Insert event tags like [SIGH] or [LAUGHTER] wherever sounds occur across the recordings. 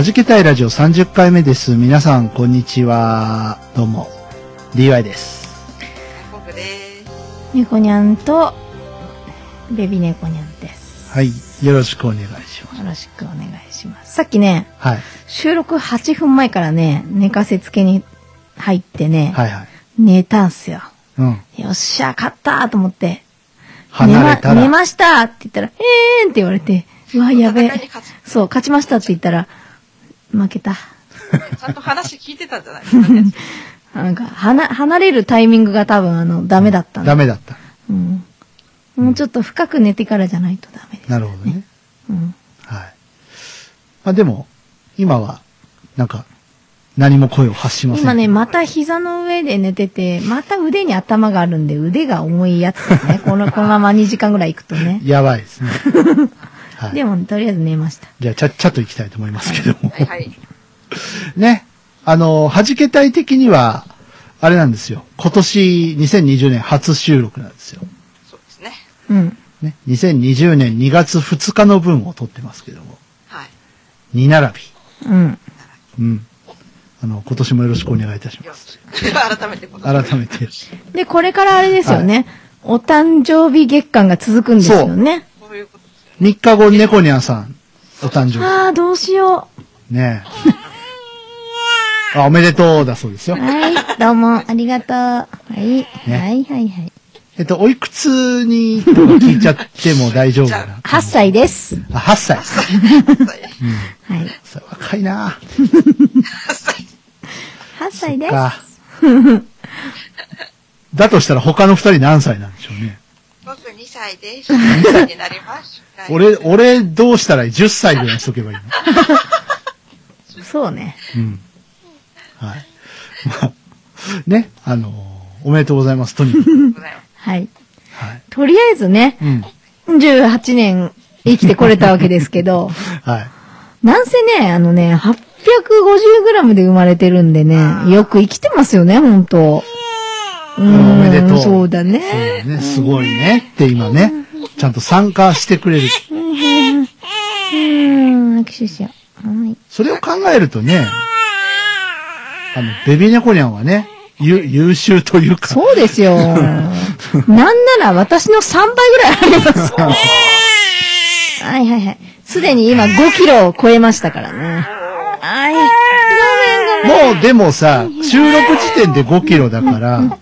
はじけたいラジオ30回目です。皆さん、こんにちは。どうも。DY です。僕です。猫にゃんと、ベビ猫にゃんです。はい。よろしくお願いします。よろしくお願いします。さっきね、はい。収録8分前からね、寝かせつけに入ってね、はいはい。寝たんすよ。うん。よっしゃ、勝ったと思って、離れたら。寝ま寝ましたって言ったら、えーんって言われて、うわ、やべえ。そう、勝ちましたって言ったら、負けた。ちゃんと話聞いてたんじゃない？ですかね。なんか、はな、離れるタイミングが多分、あの、ダメだったんだダメだった。うん。もうちょっと深く寝てからじゃないとダメです。なるほどね。うん。はい。まあでも、今は、なんか、何も声を発しません。今ね、また膝の上で寝てて、また腕に頭があるんで、腕が重いやつですね。この、このまま2時間ぐらい行くとね。[LAUGHS] やばいですね。はい。でも、とりあえず寝ました。じゃあ、ちゃっちゃと行きたいと思いますけども。はいはい。[LAUGHS] ね。あの、弾けたい的には、あれなんですよ。今年2020年初収録なんですよ。そうですね。うん。ね。2020年2月2日の分を撮ってますけども。はい。2並び。うん。うん。あの、今年もよろしくお願いいたしまよす。し。改めて。改めて。で、これからあれですよね。お誕生日月間が続くんですよね。こういうことですよ3日後、猫ニャンさん、お誕生ああ、どうしよ日。ねえ。[LAUGHS] あ、おめでとうだそうですよう。。はい、どうも、ありがとう。はい。はい、はい、はい。えっと、おいくつにとか聞いちゃっても大丈夫かな。[LAUGHS] 8歳です。あ、8歳。はい。さ若いな [LAUGHS] 8歳です。か。だとしたら他の二人何歳なんでしょうね。僕2歳です。2歳になります。俺、俺どうしたらいい ?10 歳ぐらいにしとけばいいの？そうね。うん。はい。まあ、ね、あのおめでとうございます。とにかく。ございますはい。はい。とりあえずね、うん。18年生きてこれたわけですけど、[LAUGHS] はい。なんせね、あのね、850g で生まれてるんでね、よく生きてますよね、ほんと。うおめでとうそうだそうね。だね、すごいねって今ね、ちゃんと参加してくれる。うーん、握手しよう。はい。それを考えるとね、あの、ベビーネコニャンはね、ゆ優秀というか、そうですよ。なん。なら私の3倍ぐらいありますから。はいはいはい。すでに今5キロを超えましたからね。はい。もうでもさ、収録時点で5キロだから、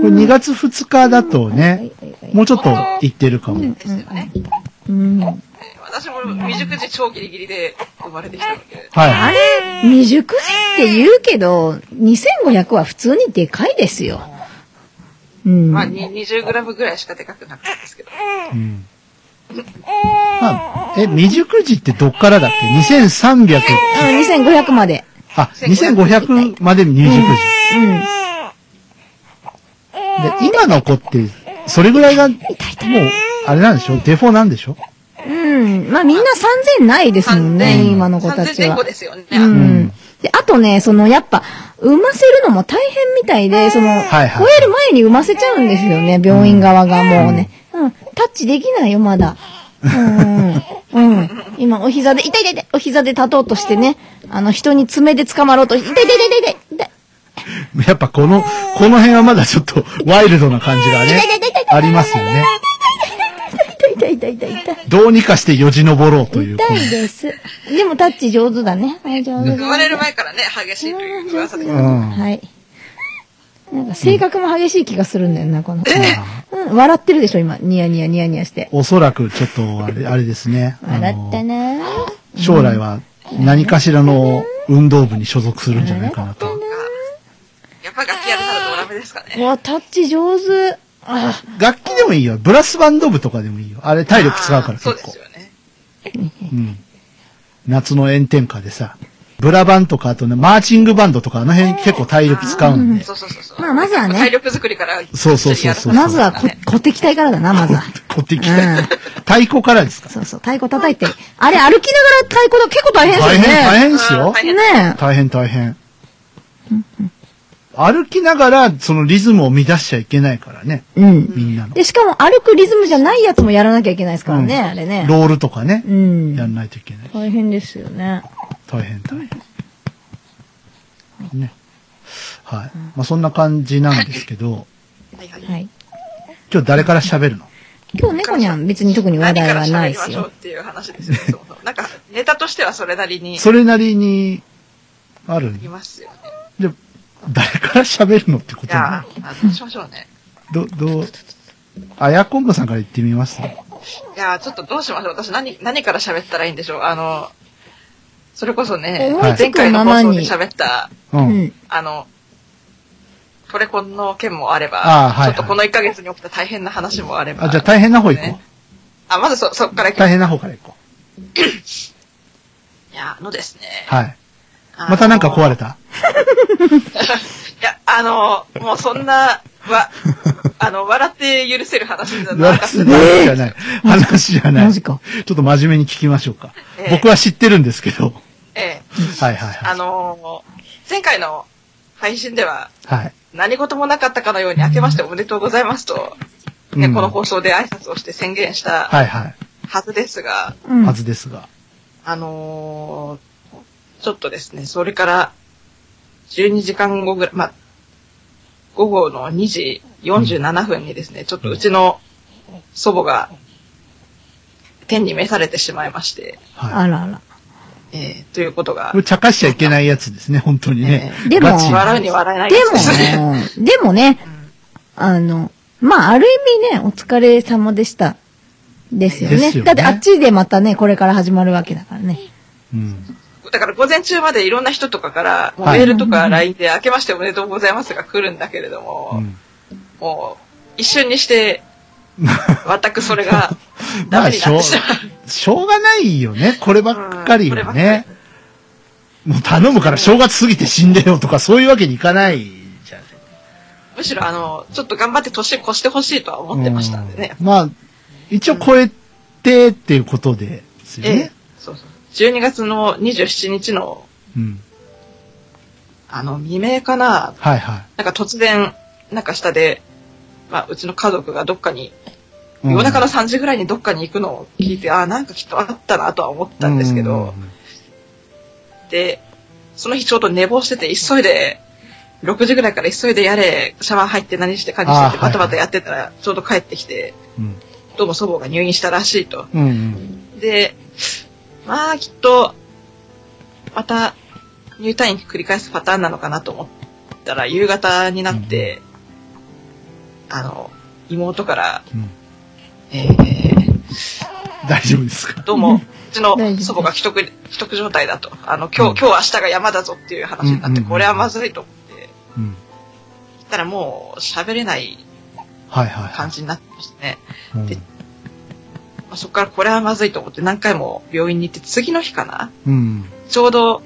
これ2月2日だとね、もうちょっといってるかも。ですよね。うん、私も未熟児超ギリギリで生まれてきたので。はあれ、未熟児って言うけど、2500は普通にでかいですよ。うん。まあ、に 20g ぐらいしかでかくなかったですけど。い。うん。まあ、え、未熟児ってどっからだっけ ?2300。うん、2500まで。あ、2500まで未熟児。うん。で、今の子って、それぐらいが、もう、あれなんでしょ？デフォなんでしょ？うん。まあみんな3000ないですもんね、今の子たち3000前は後。ですよね。うん。で、あとね、その、やっぱ、産ませるのも大変みたいで、その、はいはい超える前に産ませちゃうんですよね、病院側がもうね。うん。タッチできないよ、まだ。うん。うん。今、お膝で、痛い痛い痛い、お膝で立とうとしてね、あの、人に爪で捕まろうとして、痛い痛い痛い痛い痛い。[LAUGHS] やっぱこの、この辺はまだちょっとワイルドな感じがね、ありますよね。痛い痛い痛い痛い。どうにかしてよじ登ろうという。痛いです。でもタッチ上手だね。はい、上手だ生まれる前からね、激しいという噂でう。ん。はい。なんか性格も激しい気がするんだよな、この子。うん、笑ってるでしょ、今。ニヤニヤニヤニヤして。おそらくちょっとあれ、あれですね。あ笑ったの、な将来は何かしらの運動部に所属するんじゃないかなと。やっぱ楽器やるならドラムですかね。うわ、タッチ上手。あ楽器でももいいよ。ブラスバンド部とかでもいいよ。あれ体力使うから結構そうです。よね。うん。夏の炎天下でさ、ブラバンとかあとね、マーチングバンドとかあの辺結構体力使うんで。そうそうそうそう。まあまずはね体力作りから。そうそうそうそうまずはこ、小敵隊からだな、まずは。[LAUGHS] こってきうんた。太鼓からですか？そうそう、太鼓叩いて。あれ歩きながら太鼓だ、結構大変ですよね。大変、大変ですよね大変大変。歩きながら、そのリズムを乱しちゃいけないからね。え。うん。みんなの。で、しかも歩くリズムじゃないやつもやらなきゃいけないですからね、うんあれね。ロールとかねう。ん。やんないといけない。大変ですよね。大変大変。ね。はい。まあそんな感じなんですけど、はいはい。はい。今日誰から喋るの？今日猫にゃん別に特に話題はないですよ何から喋りましょうっ。ていう話ですよね。そうそうなんか、ネタとしてはそれなりにそれなりに、ある？いますよね。じゃ、誰から喋るのってこいとなやー、あどうしましょうね。ど、どう、あやこんぶさんから言ってみますいやー、ちょっとどうしましょう。私何、何から喋ったらいいんでしょう。あの、それこそね、前回の放送で喋った、う。うんん。あの、トレコンの件もあれば、はいはいちょっとこの1ヶ月に起きた大変な話もあれば。あ、じゃあ大変な方行こねあ、まずそ、そっからう。行きます。大変な方から行こいや、あのですね。う。はい。またなんか壊れた？[LAUGHS] いや、あの、もうそんな、わ、[LAUGHS] あの、笑って許せる話じゃなかった話じゃない。話じゃない。マジかちょっと真面目に聞きましょうかえ。え僕は知ってるんですけど。ええ。はいはいはあの前回の配信では、い。はい。何事もなかったかのように明けましておめでとうございますと、ね、うんこの放送で挨拶をして宣言したはいはい。はずですが、うん。はずですが。あのーちょっとですね、それから12時間後ぐらい、まあ、午後の2時47分にですね、ちょっとうちの祖母が天に召されてしまいまして、はあらあら。えーということがい。これ、茶化しちゃいけないやつですね、本当にね。えでも笑うに笑えないでやつですね。もね、でもね、あの、まあ、ある意味ね、お疲れ様でした。ですよね。ですよねだってあっちでまたね、これから始まるわけだからね。うん。だから午前中までいろんな人とかから、メールとか LINE で明けましておめでとうございますが来るんだけれども、うん。もう一瞬にして、全くそれが [LAUGHS] ダまあ、メにしょうなってしまう。、しょうがないよね。こればっかりはね。もう頼むから正月過ぎて死んでよとかそういうわけにいかないじゃん。むしろあの、ちょっと頑張って年越してほしいとは思ってましたんでね。うんまあ、一応超えてっていうことですよええね。。そうそう。12月の27日の、うん。あの、未明かな、はいはい。なんか突然、なんか下で、まあ、うちの家族がどっかに、うん夜中の3時ぐらいにどっかに行くのを聞いて、ああ、なんかきっとあったなとは思ったんですけど、で、その日ちょうど寝坊してて、急いで、6時ぐらいから急いでやれ、シャワー入って何して何してってバタバタやってたら、ちょうど帰ってきて、うん。どうも祖母が入院したらしいと。うんうん。で、まあきっと、また入退院繰り返すパターンなのかなと思ったら、夕方になって、あの、妹から、うん。えー、大丈夫ですか？どうも、うちの祖母が既得、既得状態だと。あの、今うん日、今日明日が山だぞっていう話になって、うんこれはまずいと思って、うん。言ったらもう喋れないはいはいは感じになってましたね。い。うんでまあ、そこからこれはまずいと思って何回も病院に行って、次の日かなうん。ちょうど、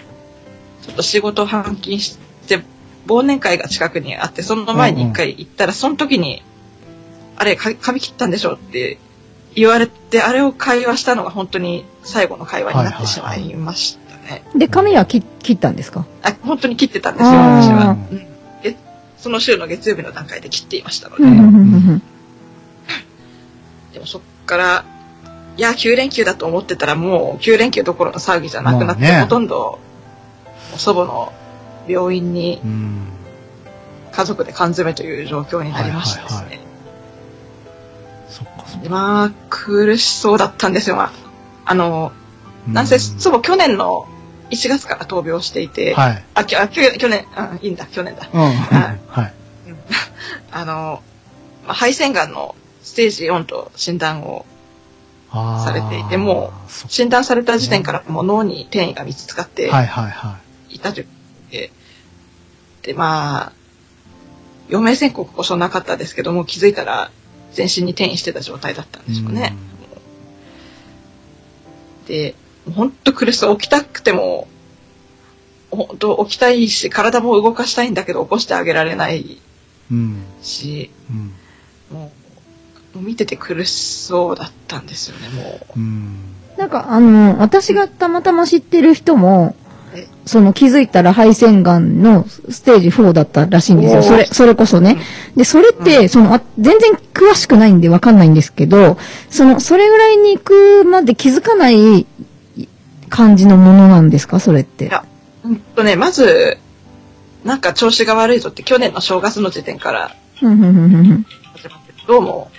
ちょっと仕事を半勤して、忘年会が近くにあって、その前に一回行ったら、その時に、あれ、か髪切ったんでしょって言われて、あれを会話したのが本当に最後の会話になってしまいましたね。で、髪は切切ったんですか？あ、本当に切ってたんですよ、私は。うん。でその週の月曜日の段階で切っていましたので、うんうんうん。うん。でもそっから、いや、9連休だと思ってたらもう9連休どころの騒ぎじゃなくなって、まあねほとんど祖母の病院にうん。家族で缶詰という状況になりましてですね。まあ、苦しそうだったんですよ。まあ、あの、なんせ祖母去年の1月から闘病していて、はい。あ、きあ去年、去年、あいいんだ、去年だ。うん。[LAUGHS] はい。あの、まあ、肺腺がんのステージ4と診断をされていてもそっ診断された時点からもう脳に転移が見つかってはいはいはいたというで、で、まあ、余命宣告こそなかったですけども、気づいたら全身に転移してた状態だったんでしょうね。で、ほんと苦しそう。起きたくても、本当起きたいし、体も動かしたいんだけど起こしてあげられないうん。し、うん。もう、もう見てて苦しそうだったんですよね、もう。うん。なんか、あの、私がたまたま知ってる人もえ、その気づいたら肺腺がんのステージ4だったらしいんですよ。それ、それこそね。で、それって、その、あ全然詳しくないんでわかんないんですけど、その、それぐらいに行くまで気づかない感じのものなんですか？それってい。や、うんとね、まず、なんか調子が悪いぞって去年の正月の時点からどうも、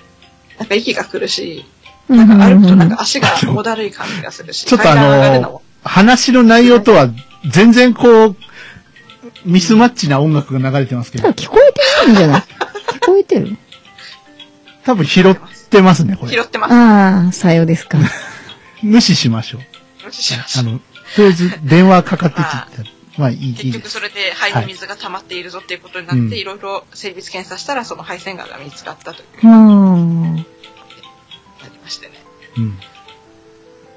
なんか息が苦しい。うんなんか歩くとなんか足が重だるい感じがするし、[LAUGHS] ちょっとあの話の内容とは全然こう、ミスマッチな音楽が流れてますけど聞こえてるんじゃない？[LAUGHS] 聞こえてる？多分拾ってますね、これ。拾ってます。ああ、さようですか。[LAUGHS] 無視しましょう。無視しましたあの、とりあえず電話かかってきた。まあいい。結局それで肺に水が溜まっているぞっていうことになって、はいいろいろ精密検査したらその肺腺がんが見つかったといううーん。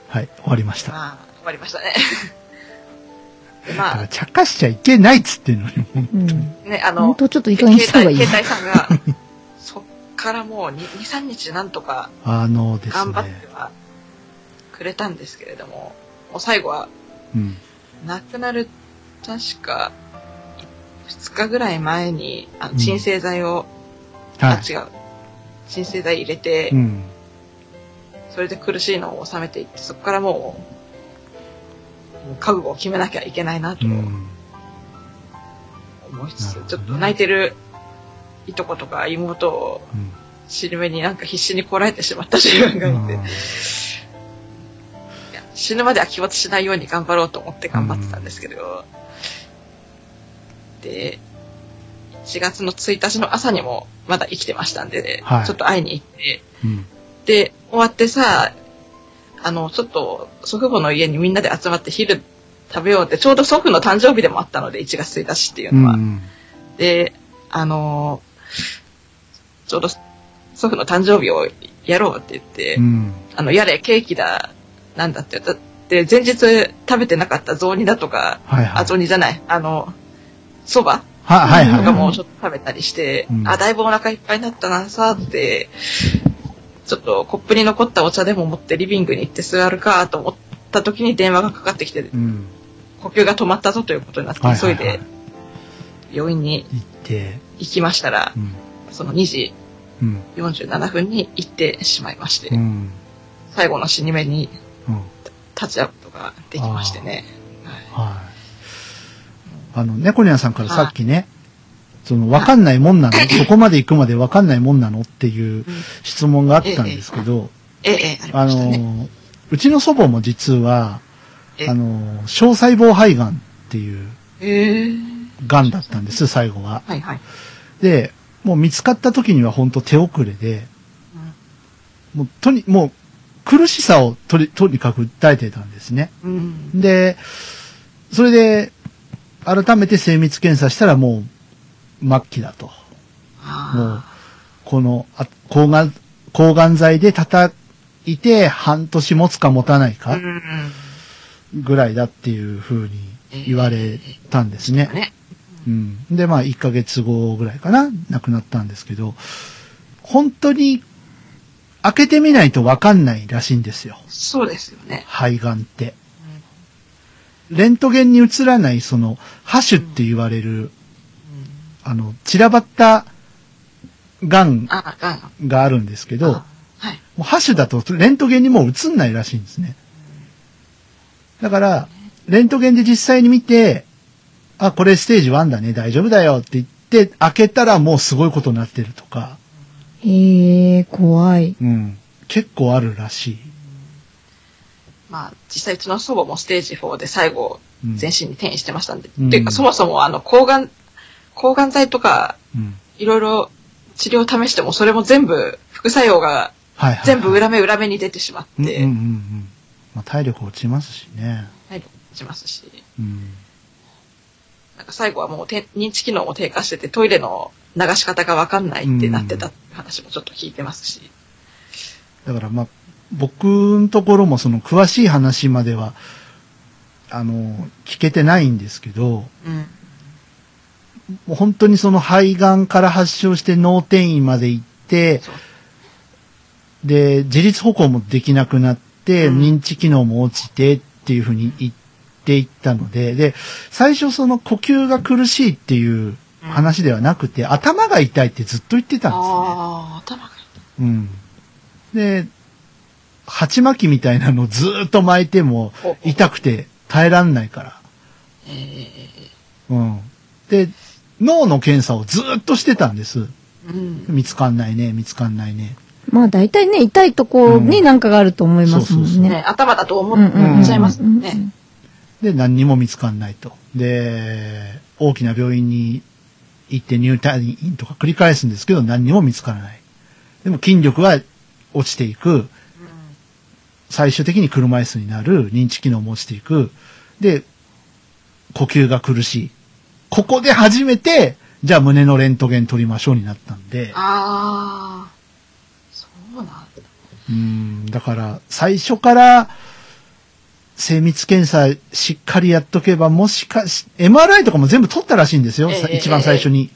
はい、終わりました。まあ、終わりましたね。[LAUGHS] でだか茶化しちゃいけないっつってんのに、本うん。あ、ね、あの、本当ちょっといい加減にした方がいい。携帯携帯さんが、[LAUGHS] そっからもう2、2 3日なんとかあのです頑張ってね。はくれたんですけれども、もう最後はうん。亡くなる、確か、2日ぐらい前に、あのうん鎮静剤を、はあ、違う。鎮静剤入れて、い。うん。それで苦しいのを収めていって、そこからもう、もう覚悟を決めなきゃいけないなとうん。思いつつ、なるほどねちょっと泣いてるいとことか妹をうん死ぬ目になんか必死にこらえてしまった自分がいて、いや死ぬまでは気持ちしないように頑張ろうと思って頑張ってたんですけど、で、1月の1日の朝にもまだ生きてましたんで、はいちょっと会いに行って、うん。で、終わってさ、あの、ちょっと祖父母の家にみんなで集まって昼食べようって、ちょうど祖父の誕生日でもあったので、1月1日っていううのは。ん。で、あのちょうど祖父の誕生日をやろうって言って、うん。あの、やれ、ケーキだ、なんだって言ったで、前日食べてなかった雑煮だとか、はいはい。あ、雑煮じゃない、あの、蕎麦は、はいとかはもちょっと食べたりして、うんあ、だいぶお腹いっぱいになったな、さって、ちょっとコップに残ったお茶でも持ってリビングに行って座るかと思った時に電話がかかってきて、い。うん。呼吸が止まったぞということになって、急いで病院に行って、行きましたらう、ん。その2時うん。47分に行ってしまいまして、うん。最後の死に目にうん。立ち会うことができましてね。はいはい。あの、猫ニャンさんからさっきね、その、わかんないもんなの？そこまで行くまでわかんないもんなの？っていう質問があったんですけど、ええ、ええ、あ。の、うちの祖母も実は、ええあの、小細胞肺がんっていうええがんだったんです、最後は。はいはい。で、もう見つかった時には本当手遅れで、もうとに、もう苦しさをとり、とにかく訴えてたんですね。うん。うん。で、それで、改めて精密検査したらもう末期だと。もうあ、この、あ抗がん、抗がん剤で叩いて半年持つか持たないあ。か。ぐらいだっていう風に言われたんですね。ね。うん。で、まあ1ヶ月後ぐらいかな、亡くなったんですけど、本当に開けてみないとわかんないらしいんですよ。そうですよね。肺がんって。レントゲンに映らない、その、ハシュって言われる、あの、散らばった、がんあ、があるんですけど、もあはい。うハシュだとレントゲンにもう映んないらしいんですね。だから、レントゲンで実際に見て、あ、これステージ1だね、大丈夫だよって言って、開けたらもうすごいことになってるとか、へえ、怖い。うん。結構あるらしい。まあ、実際うちの祖母もステージ4で最後、うん全身に転移してましたんで。うんっていうか、そもそもあの、抗がん、抗がん剤とか、うん。いろいろ治療を試しても、それも全部、副作用が。全部裏目裏目に出てしまって。まあ、体力落ちますしね。はい、しますし、うん。なんか最後はもうて認知機能も低下してて、トイレの流し方がわかんないってなってたって話もちょっと聞いてますし。だからまあ、僕のところもその詳しい話までは、あの、聞けてないんですけど、うん。もう本当にその肺がんから発症して脳転移まで行ってで、自立歩行もできなくなって、うん認知機能も落ちてっていうふうに言っていったので、で、最初その呼吸が苦しいっていう話ではなくて、頭が痛いってずっと言ってたんですね。ああ、頭がいい。うん。で、鉢巻きみたいなのをずーっと巻いても痛くて耐えらんないから。ええうん。で、脳の検査をずーっとしてたんです。うん。見つかんないね、見つかんないね。まあ大体ね、痛いとこになんかがあると思いますもそうそうそうんね。ね、頭だと思っちゃいますね。で、何にも見つかんないと。で、大きな病院に行って入退院とか繰り返すんですけど、何にも見つからない。でも筋力は落ちていく。最終的に車椅子になる。認知機能も落ちていく。で、呼吸が苦しい。ここで初めて、じゃあ胸のレントゲン取りましょうになったんで。ああ、そうなんだ。うん、だから、最初から、精密検査しっかりやっとけば、もしかし、MRI とかも全部取ったらしいんですよ、さええ一番最初に。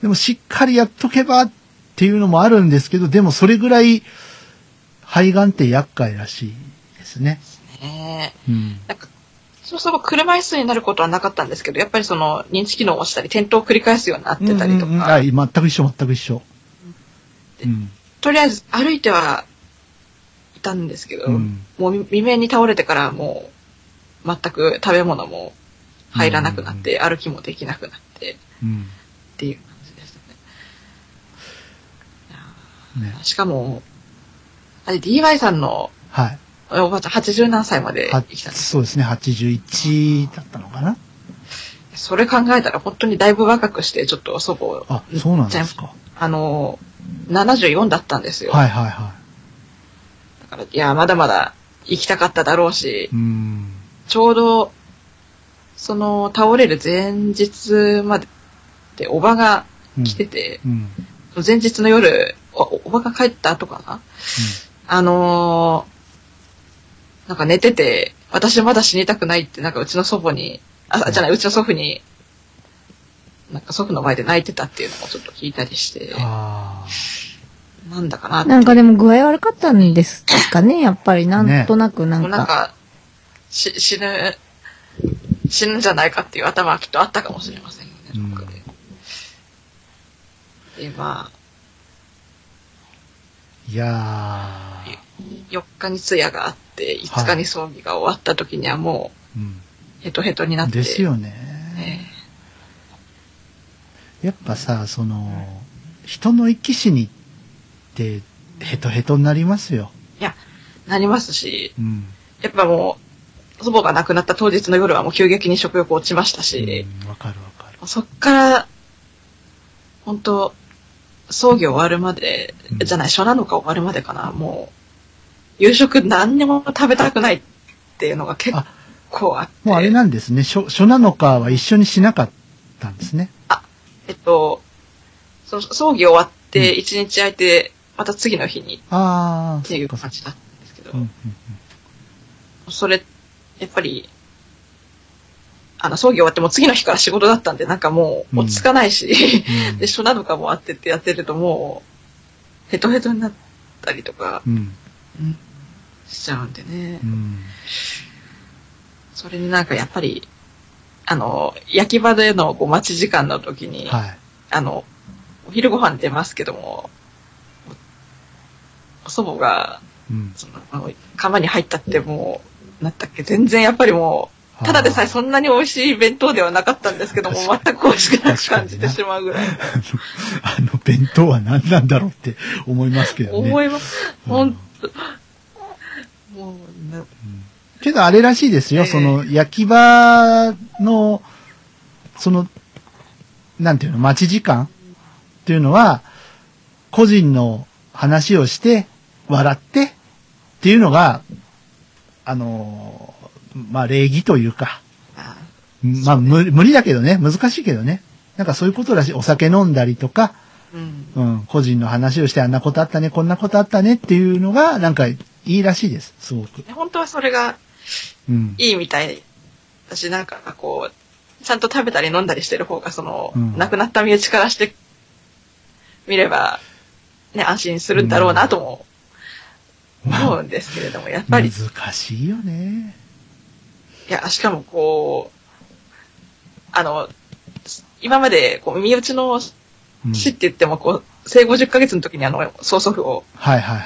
でも、しっかりやっとけばっていうのもあるんですけど、でもそれぐらい、肺がんって厄介らしいですね。ねうん。なんか、そもそも車椅子になることはなかったんですけど、やっぱりその認知機能を落ちたり、転倒を繰り返すようになってたりとうんうんうんか、あ全く一緒、全く一緒。うん。とりあえず歩いてはいたんですけど、うんもう未明に倒れてからもう全く食べ物も入らなくなって、歩きもできなくなってっうん。ていう感じでしたね。ねー。しかも、あれ DY さんのはい。おばあちゃん80何歳までは生きたんです。そうですね、81だったのかな？それ考えたら本当にだいぶ若くしてちょっと祖母をあ、そうなんですか。あの、74だったんですよ。はいはいはだから、いや、まだまだ生きたかっただろうしい。、うん。ちょうど、その、倒れる前日まで、で、おばが来てて、うん。前日の夜、お、おばが帰った後かな？あのーなんか寝てて、私まだ死にたくないって、なんかうちの祖母に、あ、じゃない、うちの祖父に、なんか祖父の前で泣いてたっていうのもちょっと聞いたりして、ああ。なんだかなって。なんかでも具合悪かったんですかね、[LAUGHS] やっぱり。なんとなくなか。もうんなんか、し、死ぬ、死ぬんじゃないかっていう頭はきっとあったかもしれませんよね、うんで。で、まあ、いや4日に通夜があって、5日に葬儀が終わった時にはもー。うヘトヘトになって。ですよね。ね。やっぱさ、その、人の生き死にって、ヘトヘトになりますよ。いや、なりますし、うん。やっぱもう、祖母が亡くなった当日の夜はもう急激に食欲落ちましたし、うんわかるわかる。そっから、本当葬儀終わるまで、うんじゃない、初七日終わるまでかな、もう、夕食何にも食べたくないっていうのが結構あって。もうあれなんですね。初、初七日は一緒にしなかったんですね。えっと、その葬儀終わって一日空いて、また次の日にああ、っていう感じだったんですけど、うんうんそれ、やっぱり、あの、葬儀終わってもう次の日から仕事だったんで、なんかもう落ち着かないし、うんで、初七日もあってってやってるともう、ヘトヘトになったりとか、うん。うんしちゃうんでね。うん。それになんかやっぱり、あの、焼き場でのこう待ち時間の時に、はい。あの、お昼ご飯出ますけども、お祖母が、うん。その、あの釜に入ったってもう、なったっけ、全然やっぱりもう、ただでさえそんなに美味しい弁当ではなかったんですけども、確全く美味しくなく感じてしまうぐらい。[LAUGHS] あの、弁当は何なんだろうって思いますけどね。思います。うんほんと。もうな、けどあれらしいですよ、ええその焼き場の、その、なんていうの、待ち時間っていうのは、個人の話をして、笑ってっていうのが、あの、まあ礼儀というか、あまあ無無理だけどね、難しいけどね。なんかそういうことらしい。お酒飲んだりとか、うん。うん、個人の話をしてあんなことあったね、こんなことあったねっていうのが、なんかいいらしいです。すごく。本当はそれがうん。いいみたいだし、なんかこう、ちゃんと食べたり飲んだりしてる方が、その、うん亡くなった身内からしてみれば、ね、安心するんだろうなとも思うんですけれども、やっぱり、い難しいよね。や、しかもこう、あの、今まで、こう、身内のうん死って言っても、こう、生後10ヶ月の時にあの、曽祖父を。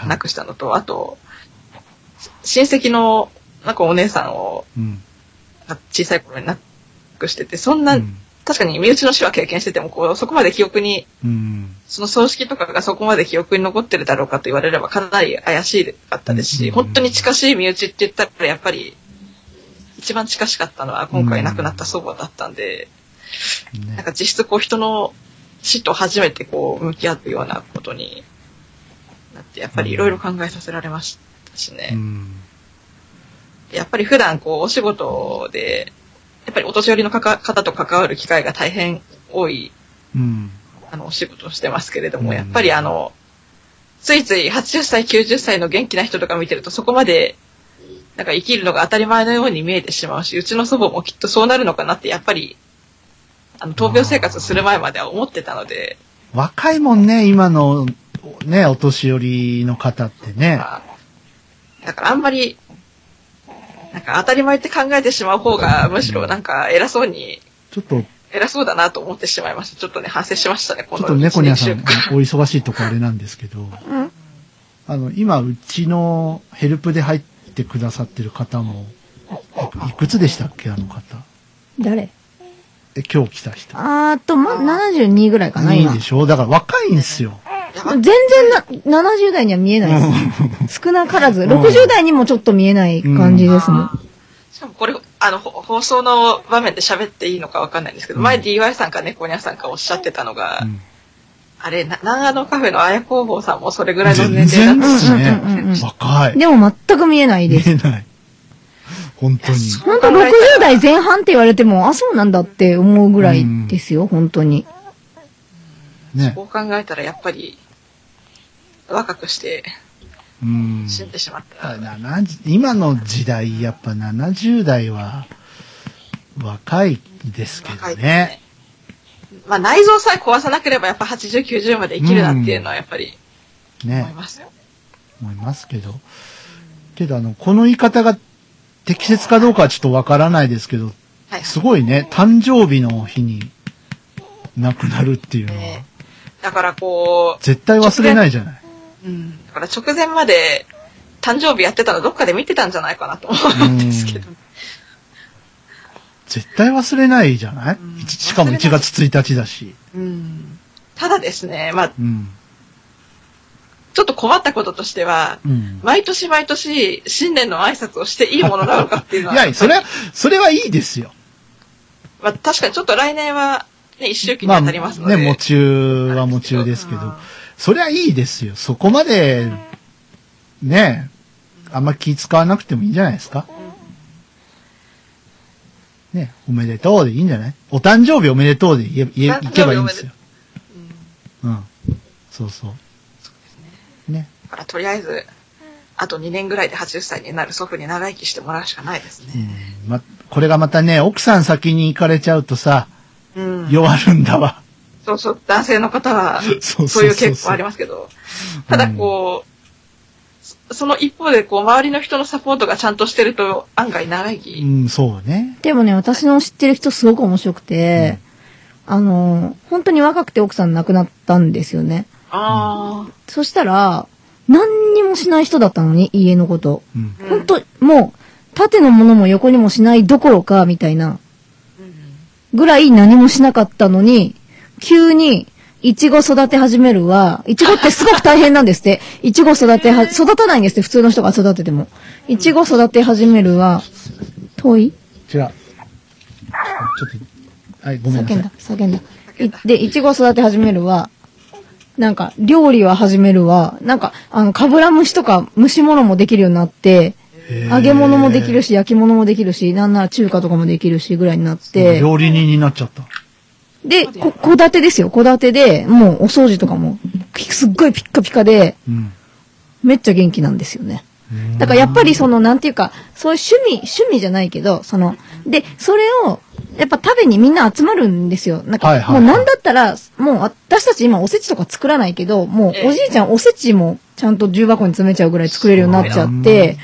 亡くしたのと、あと、親戚の、なんかお姉さんを、うん。小さい頃に亡くしてて、そんな、うん確かに身内の死は経験してても、こう、そこまで記憶に、うん。その葬式とかがそこまで記憶に残ってるだろうかと言われればかなり怪しかったですし、うん本当に近しい身内って言ったらやっぱり、一番近しかったのは今回亡くなった祖母だったんで、ねなんか実質こう人の死と初めてこう向き合うようなことになって、やっぱりいろいろ考えさせられましたしね。うん。やっぱり普段こうお仕事で、やっぱりお年寄りの方と関わる機会が大変多い、うん。あの、お仕事をしてますけれども、うんやっぱりあの、ついつい80歳、90歳の元気な人とか見てるとそこまで、なんか生きるのが当たり前のように見えてしまうし、うちの祖母もきっとそうなるのかなって、やっぱり、あの、闘病生活する前までは思ってたので、若いもんね、今の、ね、お年寄りの方ってね。まあだからあんまり、なんか当たり前って考えてしまう方が、むしろなんか偉そうにちょっと、偉そうだなと思ってしまいました。ちょっとね、反省しましたね、このちょっと猫ニャさん、[LAUGHS] お忙しいとこあれなんですけど、うん。あの、今、うちのヘルプで入ってくださってる方も、いくつでしたっけ、あの方？誰？え、今日来た人。あーっと、ま、72ぐらいかな、今。いいでしょ？だから若いんですよ。全然な、70代には見えないです。[LAUGHS] 少なからず、60代にもちょっと見えない感じですもん。しかもこれ、あの、ほ放送の場面で喋っていいのかわかんないんですけど、うん前 DY さんか猫ニャさんかおっしゃってたのが、うんあれ、な長野カフェのあや工房さんもそれぐらいの全年齢だっですうんうんうんうんね。若い。でも全く見えないです。見えない。本当に。ほんと60代前半って言われても、あ、そうなんだって思うぐらいですよ、本当に。ね。こう考えたらやっぱり、若くしてうん。死んでしまった。70今の時代、やっぱ70代は若いですけどねね。。まあ内臓さえ壊さなければやっぱ80、90まで生きるなっていうのはやっぱり思いね。ますよ。思いますけど。けど、あの、この言い方が適切かどうかはちょっとわからないですけど、はい。すごいね、誕生日の日に亡くなるっていうのはね、だからこう、絶対忘れないじゃない。うん。だから直前まで誕生日やってたのどっかで見てたんじゃないかなと思うんですけど。絶対忘れないじゃない？うんしかも1月1日だし。うん。ただですね、まあ、うん。ちょっと困ったこととしては、うん。毎年毎年新年の挨拶をしていいものなのかっていうのは。いや、それは、それはいいですよ。まあ確かにちょっと来年は、ね、一周期に当たりますので。ね、夢中は夢中ですけどうん、そりゃいいですよ。そこまで、ね、あんま気使わなくてもいいんじゃないですか。ね、おめでとうでいいんじゃない？お誕生日おめでとうで言え、言え、言けばいいんですよ。うんうん。そうそう。ね。だからとりあえず、あと2年ぐらいで80歳になる祖父に長生きしてもらうしかないですうね。ん。ま、これがまたね、奥さん先に行かれちゃうとさ、うん。弱るんだわ。そうそう、男性の方は、そういう傾向ありますけど、ただこう、そその一方でこう、周りの人のサポートがちゃんとしてると、案外長生うき。ん、そうね。でもね、私の知ってる人すごく面白くて、あの、本当に若くて奥さん亡くなったんですよね。ああ。そしたら、何にもしない人だったのに、家のこと。うん。うん本当もう、縦のものも横にもしないどころか、みたいな、うんぐらい何もしなかったのに、急に、いちご育て始めるは、いちごってすごく大変なんですって。いちご育ては、育たないんですって、普通の人が育てても。いちご育て始めるは、遠い？違う。ちょっと、はい、ごめんなさい叫んだ。、叫んだ。で、いちご育て始めるは、なんか、料理は始めるは、なんか、あの、かぶら蒸しとか蒸し物もできるようになって、揚げ物もできるし、焼き物もできるし、なんなら中華とかもできるし、ぐらいになって、料理人になっちゃった。で、こ戸建てですよ。戸建てで、もうお掃除とかも、すっごいピッカピカで、うん。めっちゃ元気なんですよね。だからやっぱりその、なんていうか、そういう趣味、趣味じゃないけど、その、で、それを、やっぱ食べにみんな集まるんですよ。なんか、はいはいはいもうなんだったら、もう私たち今おせちとか作らないけど、もええうおじいちゃんおせちもちゃんと重箱に詰めちゃうぐらい作れるようになっちゃって、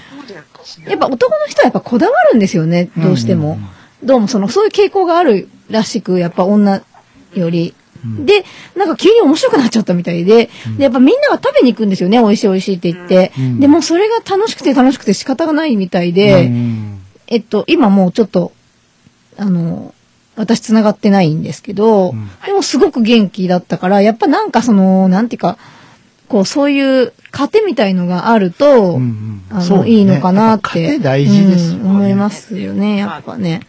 やっぱ男の人はやっぱこだわるんですよね、どうしても。どうもその、そういう傾向があるらしく、やっぱ女より。うんで、なんか急に面白くなっちゃったみたいで、で、やっぱみんなが食べに行くんですよね、美味しい美味しいって言って。うんでもそれが楽しくて楽しくて仕方がないみたいで、うんえっと、今もうちょっと、あの、私繋がってないんですけど、うんでもすごく元気だったから、やっぱなんかその、なんていうか、こう、そういう糧みたいのがあると、うんうんあの、そうねいいのかなって。庭大事ですよねうん思いますよね、やっぱね。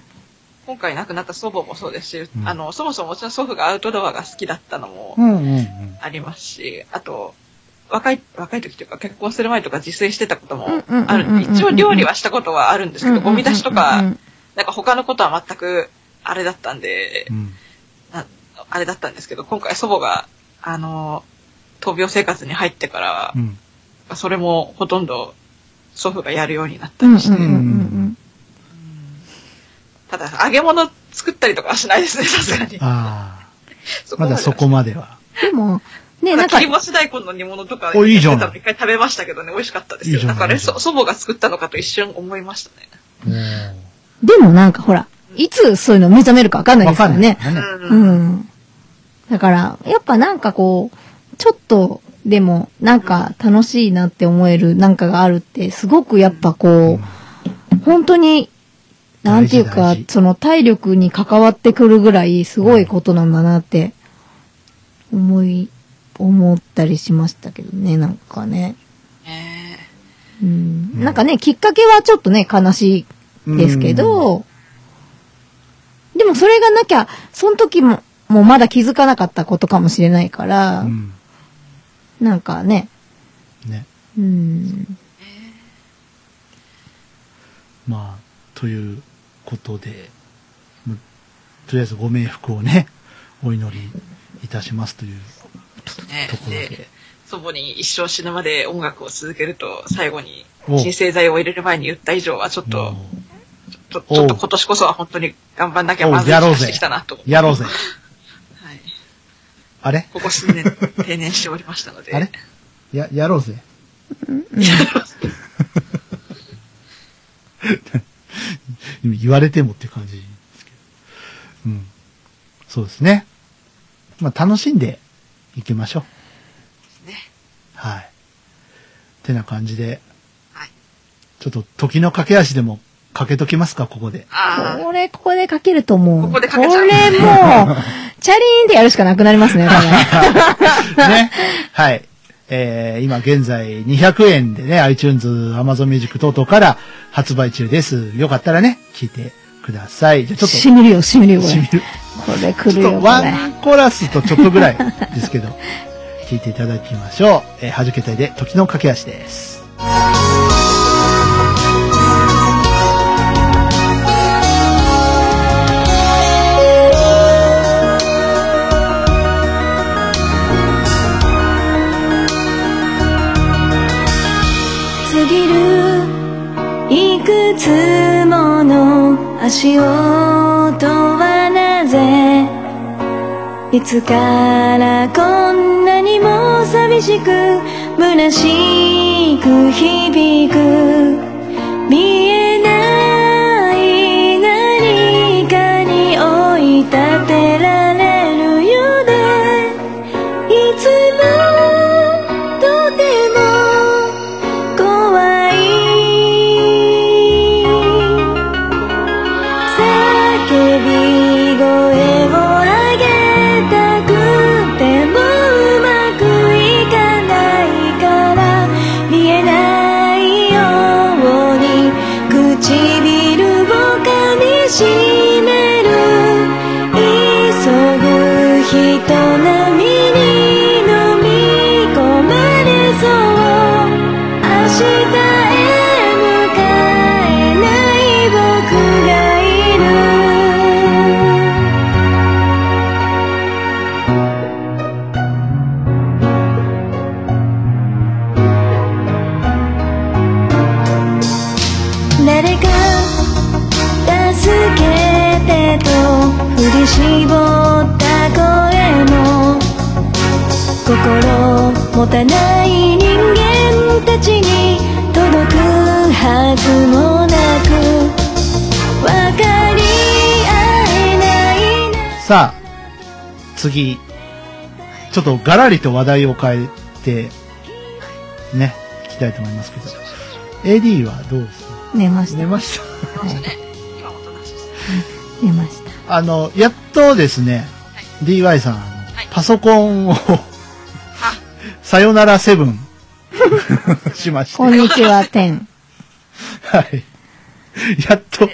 今回亡くなった祖母もそうですし、うんあの、そもそもうちの祖父がアウトドアが好きだったのもうんうんうん。ありますし、あと、若い、若い時というか結婚する前とか自炊してたこともうんうんうんうんある。一応料理はしたことはあるんですけど、ゴミ出しとうんかなんか他のことは全くあれだったんでう、ん。なあれだったんですけど、今回祖母が、あの、闘病生活に入ってからう、ん。それもほとんど祖父がやるようになったりして、ただ揚げ物作ったりとかはしないですね、[LAUGHS] さすがに。あまだそこまでは。でも、ね、なんか切り、干し大根の煮物とか、おいいじゃん。一回食べましたけどね、美味しかったですよ。いいじゃん。なんかあれ、いいじゃんそ祖母が作ったのかと一瞬思いましたね。うんでもなんかほら、いつそういうの目覚めるかわかんないわですかねからんない。。ね。ううん。ん。だから、やっぱなんかこう、ちょっと、でも、なんか楽しいなって思えるなんかがあるって、すごくやっぱこう、本当に、なんていうかその体力に関わってくるぐらいすごいことなんだなって、思い、思ったりしましたけどね、なんかね。ねうん。なんかね、きっかけはちょっとね、悲しいですけど、でもそれがなきゃ、その時も、もうまだ気づかなかったことかもしれないから、うん。なんかね、ね。うん。まあ、ということで、むとりあえずご冥福をね、お祈りいたしますというねところでで。祖母に一生死ぬまで音楽を続けると、最後にお鎮静剤を入れる前に言った以上は、ちょっと、もちょっと今年こそは本当に頑張んなきゃおまずいやろうぜ気がしてきたなとやろうぜ。[LAUGHS] はい。あれ？ここ数年定年しておりましたので。あれ？や、やろうぜ。今 [LAUGHS] 言われてもっていう感じですけど。うん。そうですね。まあ楽しんでいきましょう。ね。はい。てな感じで、はい。ちょっと時の駆け足でもかけときますか、ここで。あこれ、ここでかけるともう、ここでかけちゃうこれもう、チャリーンってやるしかなくなりますね、これ。[LAUGHS] ね。はい。えー、今現在200円でね、iTunes、Amazon Music 等々から発売中です。よかったらね、聞いてください。じゃあちょっと、しみるよ、しみるよ、これ。しみる。これ来ちるよ、こょっとワれ。ンコーラスとちょっとぐらいですけど、聞いていただきましょう。えー、はじけたいで時の駆け足です。つもの足音はなぜいつからこんなにも寂しく虚しく響く見えない持たない人間たちに届くはずもなく分かり合えないなさあ、次。ちょっとガラリと話題を変えて、ね、聞きたいと思いますけど。AD はどうですか？寝ました。寝ました。寝ました。あの、やっとですね、DY さん、パソコンを、さよならセブン、[LAUGHS] しまして。こんにちは、天。はい。やっと、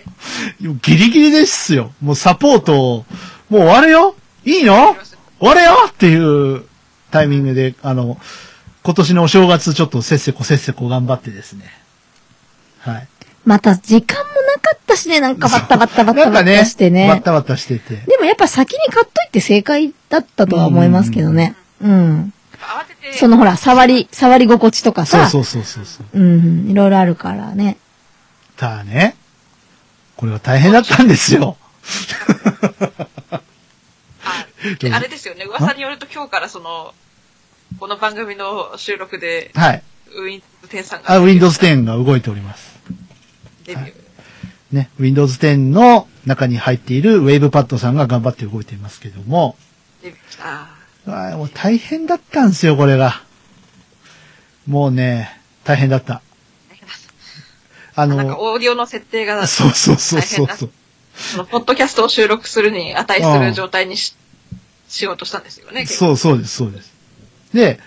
ギリギリですよ。もうサポートを、もう終わるよいいの？終われよ？っていうタイミングで、あの、今年のお正月ちょっとせっせこせっせこ頑張ってですね。はい。また時間もなかったしね、なんかバッタバッタバッタバッタしてね。バッタバッタしてて。でもやっぱ先に買っといて正解だったとは思いますけどね。うん。慌てて、そのほら、触り、触り心地とかさ。そうそうそうそうそう。うん、いろいろあるからね。ただね、これは大変だったんですよ。あれですよね、噂によると今日からその、この番組の収録で、はい。ウィンズ10さんがあ、Windows 10が動いております。デビュー。ね、Windows 10の中に入っている WavePad さんが頑張って動いていますけども、デビューした。あもう大変だったんですよ、これが。もうね、大変だった。あなんかの、オーディオの設定が、そうそうそうそうそう。その、ポッドキャストを収録するに値する状態にし、しようとしたんですよね、そうそうです、そうです。で、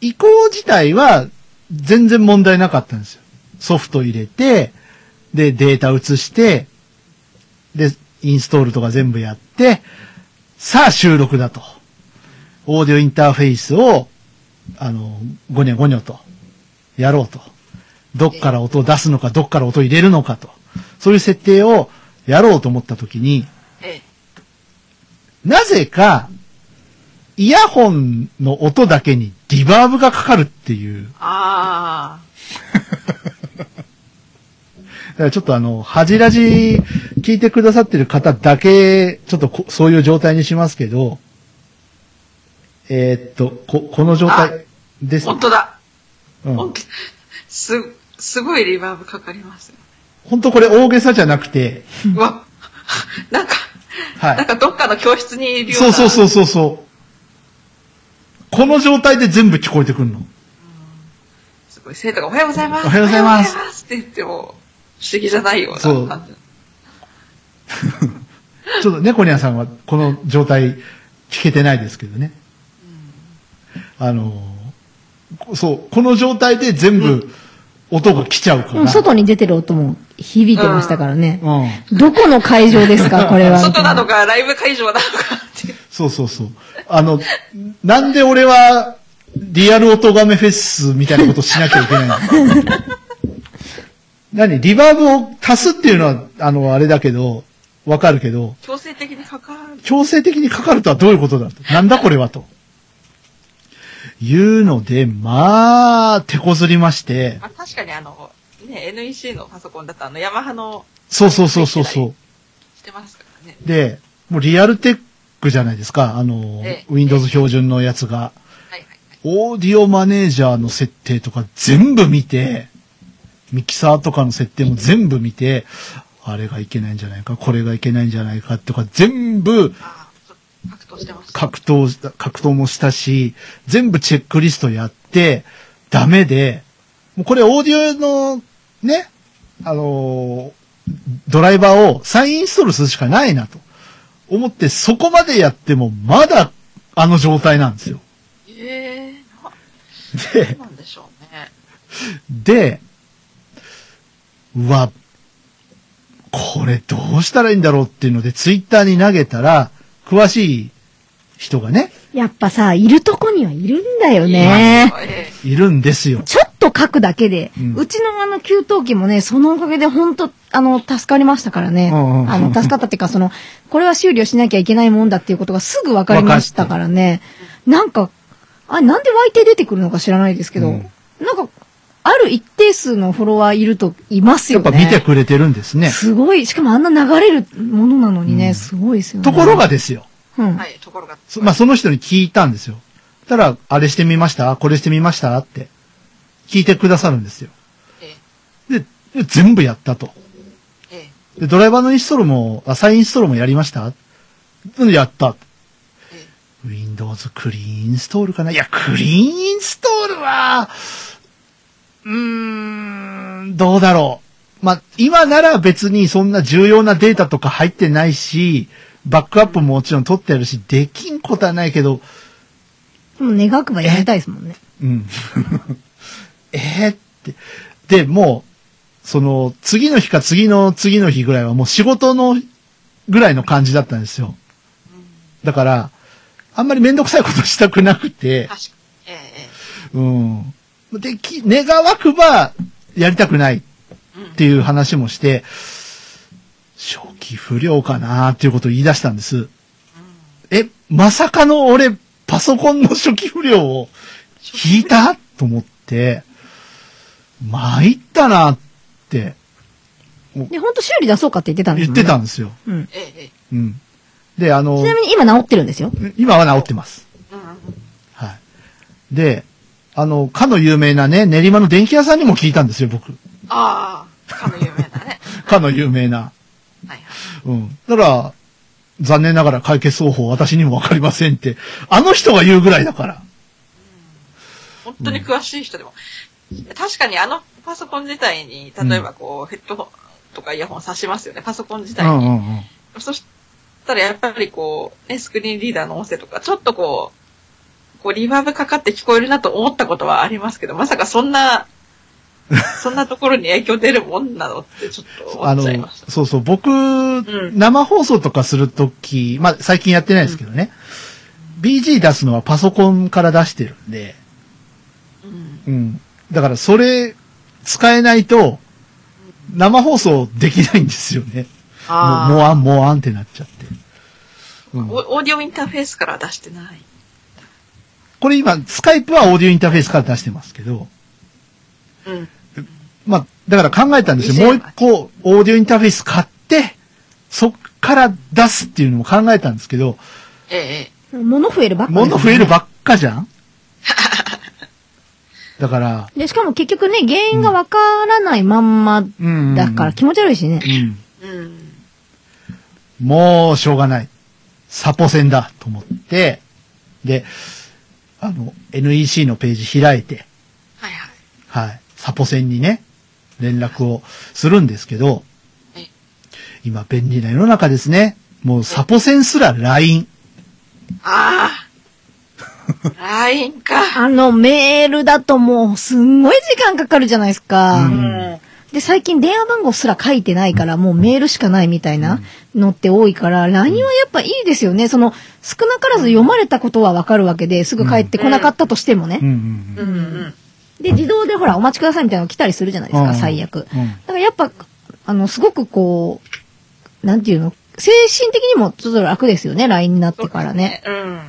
移行自体は全然問題なかったんですよ。ソフト入れて、で、データ移して、で、インストールとか全部やって、さあ収録だと。オーディオインターフェイスを、あの、ゴニョゴニョと、やろうと。どっから音を出すのか、どっから音を入れるのかと。そういう設定をやろうと思ったときに、ええ。なぜか、イヤホンの音だけにリバーブがかかるっていう。あ [LAUGHS] だからちょっとあの、恥ラジ聞いてくださってる方だけ、ちょっとこそういう状態にしますけど、えーっと、こ、この状態であ、す。本当だ。うんす、すごいリバーブかかりますよ。本当これ大げさじゃなくて、うわ、なんか、はい。なんかどっかの教室にいるような。そうそうそうそうそう。この状態で全部聞こえてくるの。すごい、生徒がおはようございます。おはようございますおはようございますって言っても、不思議じゃないようそうな感じ。[LAUGHS] ちょっと猫ニャンさんはこの状態聞けてないですけどね。あのー、そう、この状態で全部音が来ちゃうから。うん外に出てる音も響いてましたからね。うん。どこの会場ですか、[LAUGHS] これは。外なのか、ライブ会場なのかって。そうそうそう。あの、なんで俺は、リアル音ガメフェスみたいなことしなきゃいけないの？[LAUGHS] 何？リバーブを足すっていうのは、あの、あれだけど、わかるけど、強制的にかかる。強制的にかかるとはどういうことだと。なんだこれはと。いうので、まあ、手こずりまして、まあ、確かにあの、ね、NEC のパソコンだとあの、ヤマハの、そうそうそうそうそう。してますからね。で、もうリアルテックじゃないですか、あの、ええ Windows 標準のやつが。はいはいはい。オーディオマネージャーの設定とか全部見て、ミキサーとかの設定も全部見て、あれがいけないんじゃないか、これがいけないんじゃないかとか全部してます。格闘した、格闘もしたし、全部チェックリストやって、ダメで、もうこれオーディオのね、あのードライバーを再インストールするしかないなと思って、そこまでやってもまだあの状態なんですよ。ええなでなんでしょうね。で、うわ、これどうしたらいいんだろうっていうので、ツイッターに投げたら、詳しい人がね、やっぱさ、いるとこにはいるんだよね。えいるんですよ。ちょっと書くだけで、うんうちのあの給湯器もね、そのおかげで本当あの、助かりましたからね。あの、助かったっていうか、その、これは修理をしなきゃいけないもんだっていうことがすぐ分かりましたからね。なんか、あ、なんで湧いて出てくるのか知らないですけど、うんなんか、ある一定数のフォロワーいるといますよね。やっぱ見てくれてるんですね。すごい。しかもあんな流れるものなのにね、うんすごいですよね。ところがですよ。うん。はい、ところが。そまあ、その人に聞いたんですよ。たら、あれしてみました？これしてみました？って。聞いてくださるんですよ。えで、で全部やったと。え、えで、ドライバーのインストールも、あ、再インストールもやりました？うんやった。え、Windows クリーンインストールかな？いや、クリーンインストールは、うーん、どうだろう。まあ、今なら別にそんな重要なデータとか入ってないし、バックアップももちろん取ってあるし、できんことはないけど、もう願くばやりたいですもんね。うん。[LAUGHS] えーって。で、もう、その、次の日か次の次の日ぐらいはもう仕事のぐらいの感じだったんですよ。だから、あんまりめんどくさいことしたくなくて、確かに。ええ、うん。でき、願わくば、やりたくないっていう話もして、初期不良かなっていうことを言い出したんです。え、まさかの俺、パソコンの初期不良を聞いた？と思って、参ったなってで、[LAUGHS] 本当修理出そうかって言ってたんです言っもんね。てたんですよ。うん。ええ、ええ、うん。で、あのち、なみに今治ってるんですよ。今は治ってます。はい。で、あの、かの有名なね、練馬の電気屋さんにも聞いたんですよ、僕。ああ、かの有名なね。[LAUGHS] かの有名な。うん。だから、残念ながら解決方法私にもわかりませんって、あの人が言うぐらいだから。本当に詳しい人でも。確かにあのパソコン自体に、例えばこう、ヘッドホンとかイヤホン挿しますよね、パソコン自う体に。んうんうん。そしたらやっぱりこう、ね、スクリーンリーダーの音声とか、ちょっとこう、こう、リバーブかかって聞こえるなと思ったことはありますけど、まさかそんな、[LAUGHS] そんなところに影響出るもんなのってちょっとあの思っちゃいまし、た。そうそう、僕、ん生放送とかするとき、まあ、最近やってないですけどね、BG 出すのはパソコンから出してるんで、うんうん。だから、それ、使えないと、生放送できないんですよね。もあう、もわん、もわんってなっちゃって。オーディオインターフェースから出してない。これ今、スカイプはオーディオインターフェースから出してますけど、うん。まあ、だから考えたんですよ。もう一個、オーディオインターフェース買って、そっから出すっていうのも考えたんですけど、ええ、え物増えるばっかですよね物増えるばっかじゃん？[LAUGHS] だから、で、しかも結局ね、原因がわからないまんまうん。だから気持ち悪いしね。うん。え。うん。もう、しょうがない。サポ戦だと思って、で、あの、NEC のページ開いて、はいはい。はい。サポ戦にね、連絡をするんですけどえ、今便利な世の中ですね。もうサポ戦すら LINE。ああ !LINE か。あの、メールだともう、すんごい時間かかるじゃないですか。うんうん。で、最近電話番号すら書いてないから、もうメールしかないみたいなのって多いから、LINE はやっぱいいですよね。その、少なからず読まれたことはわかるわけで、すぐ帰ってこなかったとしてもねうん。で、自動でほら、お待ちくださいみたいなの来たりするじゃないですか、うん最悪。うん。うんだからやっぱ、あの、すごくこう、なんていうの、精神的にもちょっと楽ですよね、LINE になってからね。うん。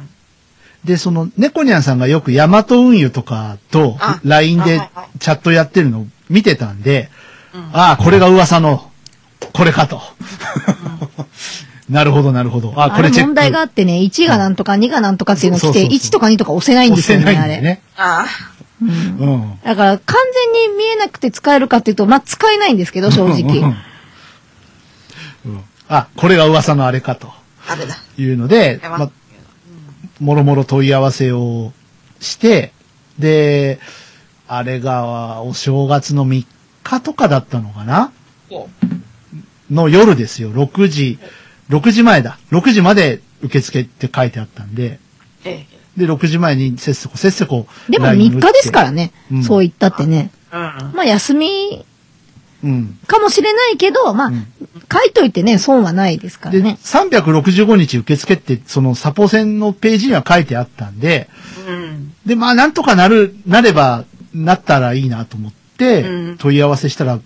で、その、猫ニャンさんがよくヤマト運輸とかとあ LINE でチャットやってるのを見てたんで、うんああ、これが噂の、これかと。[LAUGHS] なるほど、なるほど。あこれチェック。問題があってね、1がなんとか2がなんとかっていうの来て、そうそうそう1とか2とか押せないんですよね、あれ。ね。ああ。うん。だから完全に見えなくて使えるかっていうと、まあ、使えないんですけど、正うん直。うんあ、これが噂のあれかとあれだ。いうので、ま、もろもろ問い合わせをして、で、あれがお正月の3日とかだったのかな？この夜ですよ。6時、6時前だ。6時まで受付って書いてあったんで、う。ええ。で、6時前にせっせこせっせこ。でも LINE 3日ですからね。うんそう言ったってね。うん。まあ、休みうん。かもしれないけど、まあ、うん書いといてね、損はないですからで、ね。365日受付って、そのサポ戦のページには書いてあったんで、うん。で、まあ、なんとかなる、なれば、なったらいいなと思ってうん、問い合わせしたら、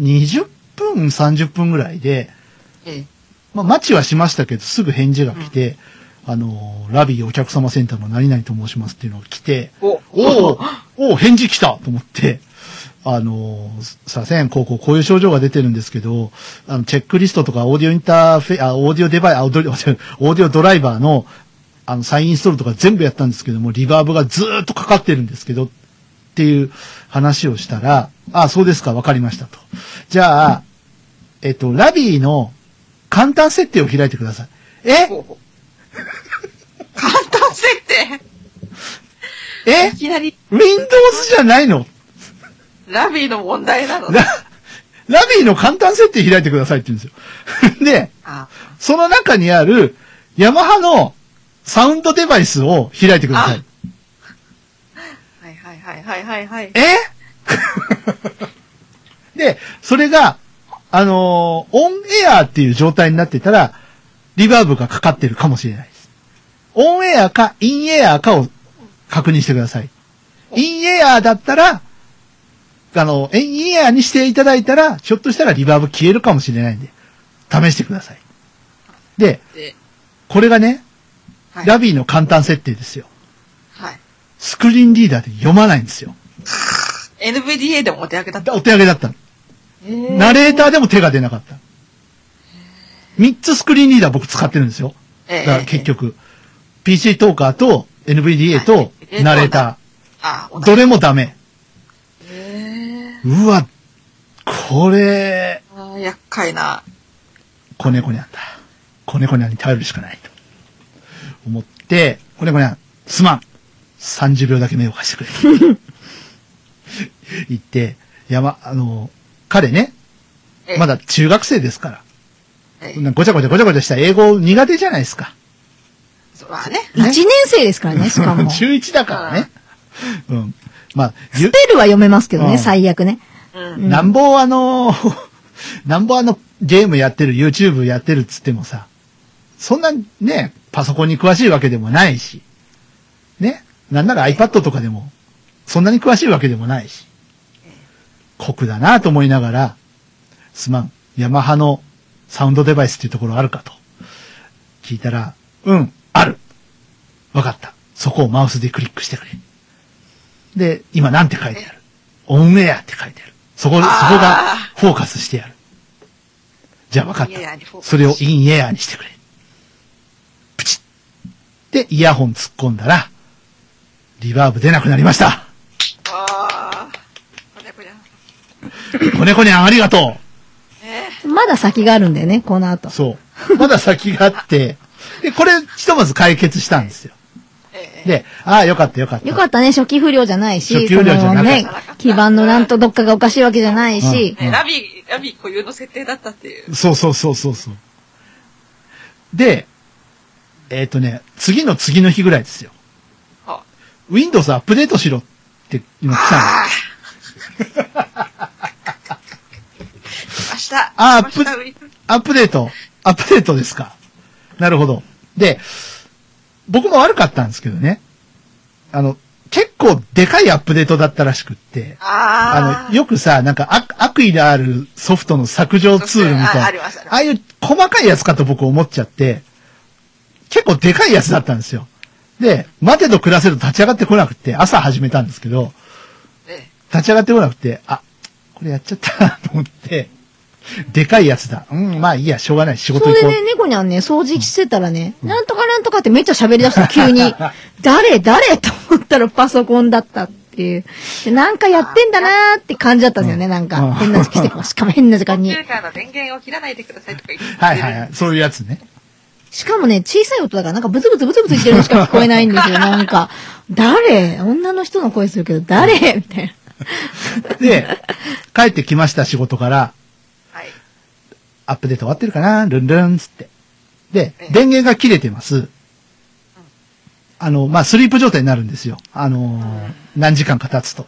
20分、30分ぐらいで、ええ。まあ、待ちはしましたけど、すぐ返事が来て、あの、ラビーお客様センターの何々と申しますっていうのが来て、おおお返事来たと思って、あの、すいません、こうこうこういう症状が出てるんですけど、あの、チェックリストとかオーディオインターフェ、あ、オーディオデバイ、あ、オーディオ、オーディオドライバーの、あの、サインインストールとか全部やったんですけども、リバーブがずーっとかかってるんですけど、っていう話をしたら、あ、そうですか、わかりましたと。じゃあ、えっと、ラビーの簡単設定を開いてください。え？[LAUGHS] 簡単設定え？いきなり ?Windows じゃないの？ラビーの問題なのラ、ラビーの簡単設定開いてくださいって言うんですよ。[LAUGHS] で、あその中にある、ヤマハのサウンドデバイスを開いてください。はいはいはいはいはいはい。え？[LAUGHS] で、それが、あのーオンエアっていう状態になってたら、リバーブがかかってるかもしれないです。オンエアか、インエアかを確認してください。インエアだったら、あの、インエアにしていただいたら、ひょっとしたらリバーブ消えるかもしれないんで、試してください。で、で、これがね、はい。ラビーの簡単設定ですよ。はい。スクリーンリーダーで読まないんですよ。NVDA でもお手上げだった。お手上げだったの。ナレーターでも手が出なかった。三つスクリーンリーダー僕使ってるんですよ。ええだから結局、PC トーカーと NVDA とはいナレータあ、ー。どれもダメ。えうわ、これ、ー、あー厄介な。子猫にゃんだ。子猫にゃんに頼るしかないと。思って、子猫にゃん、すまん。30秒だけ目を貸してくれ。[LAUGHS] 言って、山、あの、彼ね、ええまだ中学生ですから。ごちゃごちゃごちゃごちゃした英語苦手じゃないですか。そうまあね。一年生ですからね、しかも。ス [LAUGHS] 中1だからね。うん。まあ、ゆペルは読めますけどね、うん最悪ね。うん。なんぼあの、[LAUGHS] なんぼあの、ゲームやってる、YouTube やってるっつってもさ、そんなね、パソコンに詳しいわけでもないし、ね、なんなら iPad とかでも、そんなに詳しいわけでもないし、酷だなと思いながら、すまん、ヤマハのサウンドデバイスっていうところあるかと。聞いたら、うん、ある。わかった。そこをマウスでクリックしてくれ。で、今なんて書いてある？オンエアって書いてある。そこ、そこがフォーカスしてやる。じゃあ分かった。それをインエアにしてくれ。プチッ。で、イヤホン突っ込んだら、リバーブ出なくなりました。ああ。これこれ。子猫にゃんありがとえまだ先があるんだよね、この後う。。そう。まだ先があって、で、これ、ひとまず解決したんですよ。で、ああ、よかったよかった。よかったね、初期不良じゃないし、初期不良じゃなね、基盤のなんとどっかがおかしいわけじゃないし、ーねラビー、ラビー固有の設定だったっていう。そうそうそうそうそう。で、えっ、とね、次の次の日ぐらいですよ。は Windows アップデートしろっていうのが来たの。[LAUGHS] あ明日。あー明日ウィークアップデート。アップデートですか。なるほど。で、僕も悪かったんですけどね。あの、結構でかいアップデートだったらしくって。ああの、よくさ、なんか悪悪意のあるソフトの削除ツールみたいな。あああああいう細かいやつかと僕思っちゃって、結構でかいやつだったんですよ。で、待てど暮らせど立ち上がってこなくて、朝始めたんですけど、え立ち上がってこなくて、あ、これやっちゃったなと思って、[LAUGHS] でかいやつだ。うん、まあいいや、しょうがない。仕事行こう。それでね、猫にゃんね、掃除してたらね、なんとかなんとかってめっちゃ喋り出した、急に。[LAUGHS] 誰誰 [LAUGHS] と思ったらパソコンだったっていう。でなんかやってんだなーって感じだったんですよね、なんうんか。変な時期してしかも変な時間にコンピュ。ーターの電源を切らないでくださいとか言ってる。はいはいはい。そういうやつね。しかもね、小さい音だからなんかブツブツブツブツ言ってるのしか聞こえないんですよ、なんか。誰？女の人の声するけど、誰？みたいな。で、帰ってきました仕事から、はい。アップデート終わってるかな？ルンルンつって。で、電源が切れてます。あの、まあ、スリープ状態になるんですよ。あのー何時間か経つと。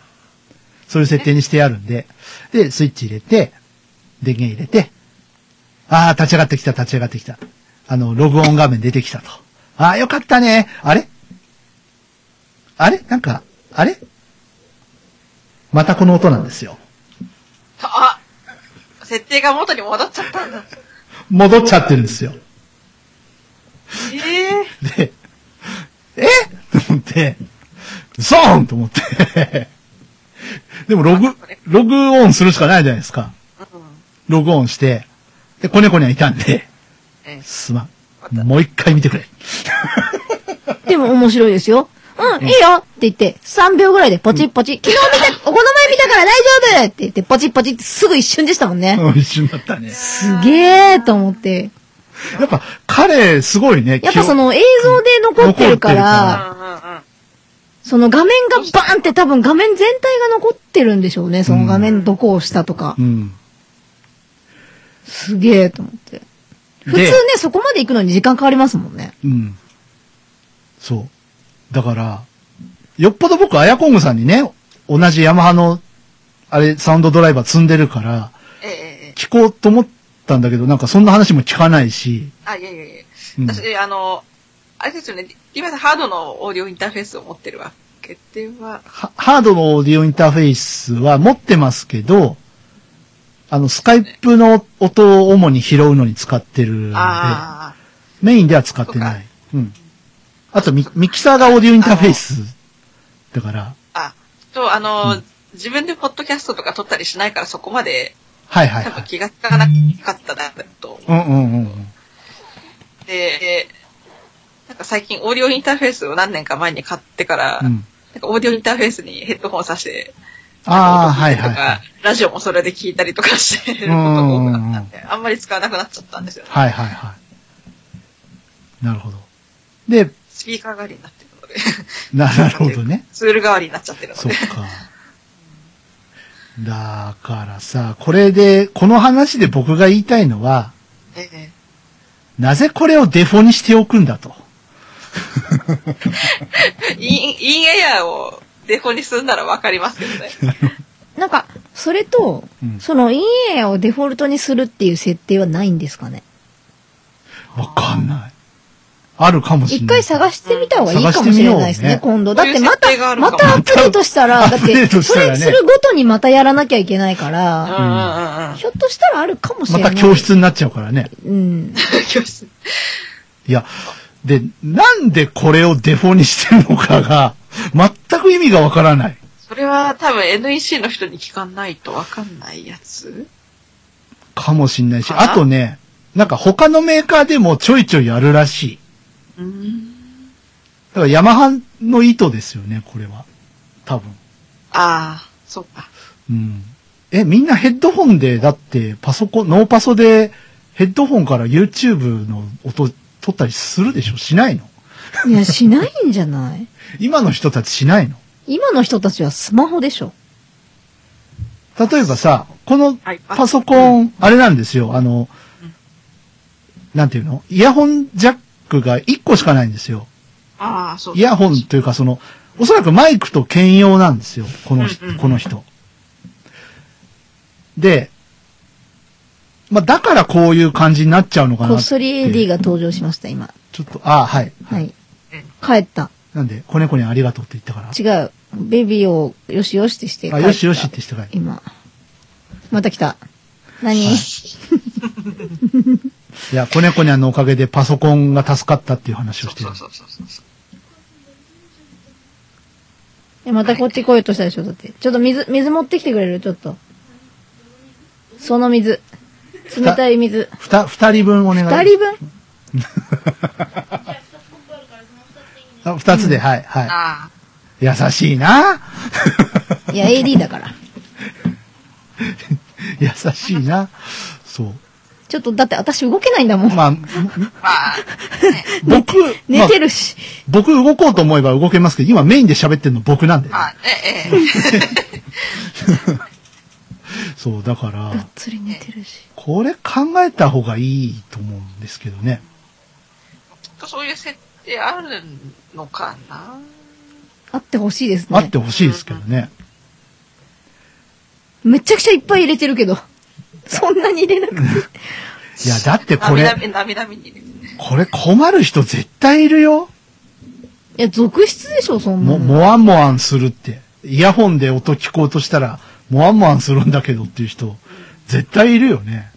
そういう設定にしてあるんで。で、スイッチ入れて、電源入れて、ああ、立ち上がってきた、立ち上がってきた。あの、ログオン画面出てきたと。ああ、よかったね。あれ？あれ？なんか、あれ？またこの音なんですよ。あ設定が元に戻っちゃったんだ。戻っちゃってるんですよ。ええで、え？と思って、ゾーンと思って、でもログ、ログオンするしかないじゃないですか。ログオンして、で、子猫にはいたんで、ええすまん。もう一回見てくれ。でも面白いですよ。うん、いいよって言って、3秒ぐらいでポチッポチ、昨日見た、おこの前見たから大丈夫って言って、ポチッポチってすぐ一瞬でしたもんね。う [LAUGHS] ん一瞬だったね。すげーと思って。やっぱ、彼、すごいね。やっぱその映像で残ってるから。その画面がバーンって多分画面全体が残ってるんでしょうね。その画面どこを押したとかう。ん。すげーと思って。普通ね、そこまで行くのに時間かかりますもんね。うん。そう。だから、よっぽど僕、アヤコングさんにね、同じヤマハの、あれ、サウンドドライバー積んでるから、ええ。聞こうと思ったんだけど、なんかそんな話も聞かないし、あ、いやいやいや。うん私、あの、あれですよね、今さハードのオーディオインターフェースを持ってるわけでは、はハードのオーディオインターフェースは持ってますけど、あの、スカイプの音を主に拾うのに使ってるんで、あメインでは使ってない。うん。あとミ、ミキサーがオーディオインターフェース。だから、あ、あ、と、あの、うん自分でポッドキャストとか撮ったりしないからそこまではいはいはい。多分気がつかなかったな、とうんうんうんうん。で、でなんか最近オーディオインターフェースを何年か前に買ってから、うん。なんかオーディオインターフェースにヘッドホンさして、ああ、音はいはいはい。ラジオもそれで聞いたりとかしてることが多くなったんで、あんまり使わなくなっちゃったんですよね。はいはいはい。なるほど。で、スピーカー代わりになってるので、な [LAUGHS] なるほどね。ツール代わりになっちゃってるので。そっか。だからさ、これで、この話で僕が言いたいのは、ええなぜこれをデフォにしておくんだと。[LAUGHS] イン、インエアをデフォにするならわかりますけどね。[LAUGHS] なんか、それと、うんそのインエアをデフォルトにするっていう設定はないんですかね？わかんない。あるかもしれない。一回探してみた方がいいかもしれないですね、探してみよ今度。だってまた、またアップデートしたら、[LAUGHS] だっアップデーて、それするごとにまたやらなきゃいけないかうんら、うん。ひょっとしたらあるかもしれない。また教。室になっちゃうからね。うん。教室。いや、で、なんでこれをデフォにしてるのかが、全く意味がわからない。それは多分 NEC の人に聞かないとわかんないやつ？かもしんないし、あとね、なんか他のメーカーでもちょいちょいやるらしい。うん。だからヤマハの意図ですよね、これは。多分。ああ、そうか。うん。え、みんなヘッドホンで、だってパソコン、ノーパソでヘッドホンから YouTube の音取ったりするでしょ？しないの？いや、しないんじゃない？[LAUGHS] 今の人たちしないの？今の人たちはスマホでしょ。例えばさ、このはいパソコン、あれなんですよ、あの、なんていうの？イヤホンジャックが1個しかないんですよ。ああ、そうイヤホンというかその、おそらくマイクと兼用なんですよ、この人うんうんこの人。で、まあ、だからこういう感じになっちゃうのかなこっそり AD が。が登場しました、今。ちょっと、あはい。はいうん。帰った。なんで、子猫にありがとうって言ったから。違う。ベビーをよしよしってして帰あ、った。よしよしってしてから。今。また来た。何、い [LAUGHS] や、子猫にゃんのおかげでパソコンが助かったっていう話をしてるそう。そうそうそうそう。え、またこっち来ようとしたでしょだって。ちょっと水、水持ってきてくれる？ちょっと。その水。冷たい水。ふた、二人分お願い。二人分？[LAUGHS] あ二つで、はい、はあい。優しいないや、AD だから。[LAUGHS] 優しいなそう。ちょっと、だって私動けないんだもん。まあ、あ、まあ、ね、僕、寝てまあるし。僕動こうと思えば動けますけど、今メインで喋ってるの僕なんで。まあ、ええ、ええ。[LAUGHS] そう、だからがっ、つり寝てるし。これ考えた方がいいと思うんですけどね。きっとそういう設定あるのかなあってほしいですね。あってほしいですけどね。めちゃくちゃいっぱい入れてるけど。そんなに入れなくて。いや、だってこれ。これ困る人絶対いるよ。いや、続出でしょ、そんなも、の。もわんもわんするって。イヤホンで音聞こうとしたら、もわんもわんするんだけどっていう人、絶対いるよね。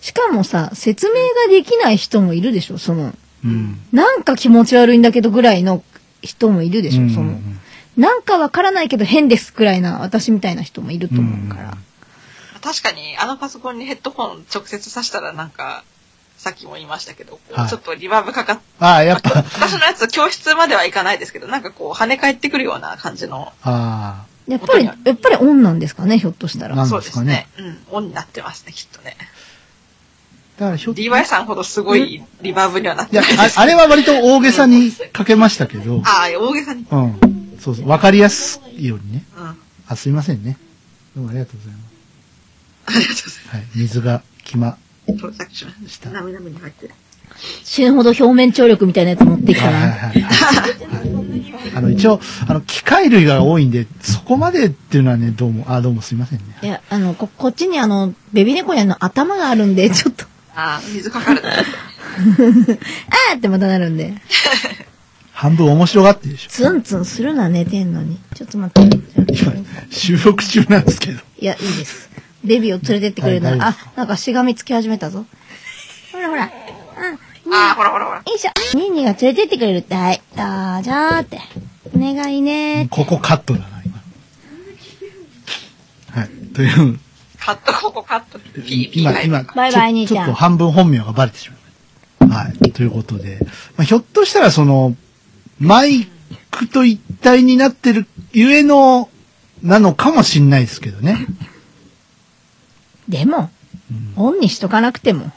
しかもさ、説明ができない人もいるでしょ、その。うん。なんか気持ち悪いんだけどぐらいの人もいるでしょ、うんその。なんかわからないけど変ですくらいな私みたいな人もいると思うから。確かに、あのパソコンにヘッドホン直接挿したらなんか、さっきも言いましたけど、はいちょっとリバーブかかっああ、やっぱ、[LAUGHS] 私のやつ教室まではいかないですけど、なんかこう跳ね返ってくるような感じの、あやっぱり、やっぱりオンなんですかね、ひょっとしたら。なんそうですすね。うん、オンになってますね、きっとね。あ。だからひょっ DY さんほどすごいリバーブにはなってないです。あ、[LAUGHS] あれは割と大げさにかけましたけど、ああ、大げさに。うん。そうそう。わかりやすいようにね。うん。ああ、すいませんね。どうもありがとうございまりがとうございす。はい。水がきま。到着しまし。したた涙目に入ってる。死ぬほど表面張力みたいなやつ持ってきたな。はいはいはいはい。あの、一応、あの、機械類が多いんで、そこまでっていうのはね、どうも、あ、どうもすいませんね。いや、あの、こ、こっちにあの、ベビー猫にあの、頭があるんで、ちょっと、ああ、水かかる。[LAUGHS] あーってまたなるんで。半分面白がってるでしょ。ツンツンするな、寝てんのに。ちょっと待って。今、収録中なんですけど。いや、いいです。ベビーを連れてってくれるなら、あ、なんかしがみつき始めたぞ。ほらほら。うん。ああ、ほらほらほら。よいしょ。ニーニーが連れてってくれるって。はい。どうぞーって。お願いねここカットだな、今。はい。という、カット、ここカット。ピーピー今、今、バイバイちょ兄ちゃんちょっと半分本名がバレてしまう。はい。ということで、まあ、ひょっとしたらその、マイクと一体になってるゆえの、なのかもしんないですけどね。でも、オンにしとかなくても。うん。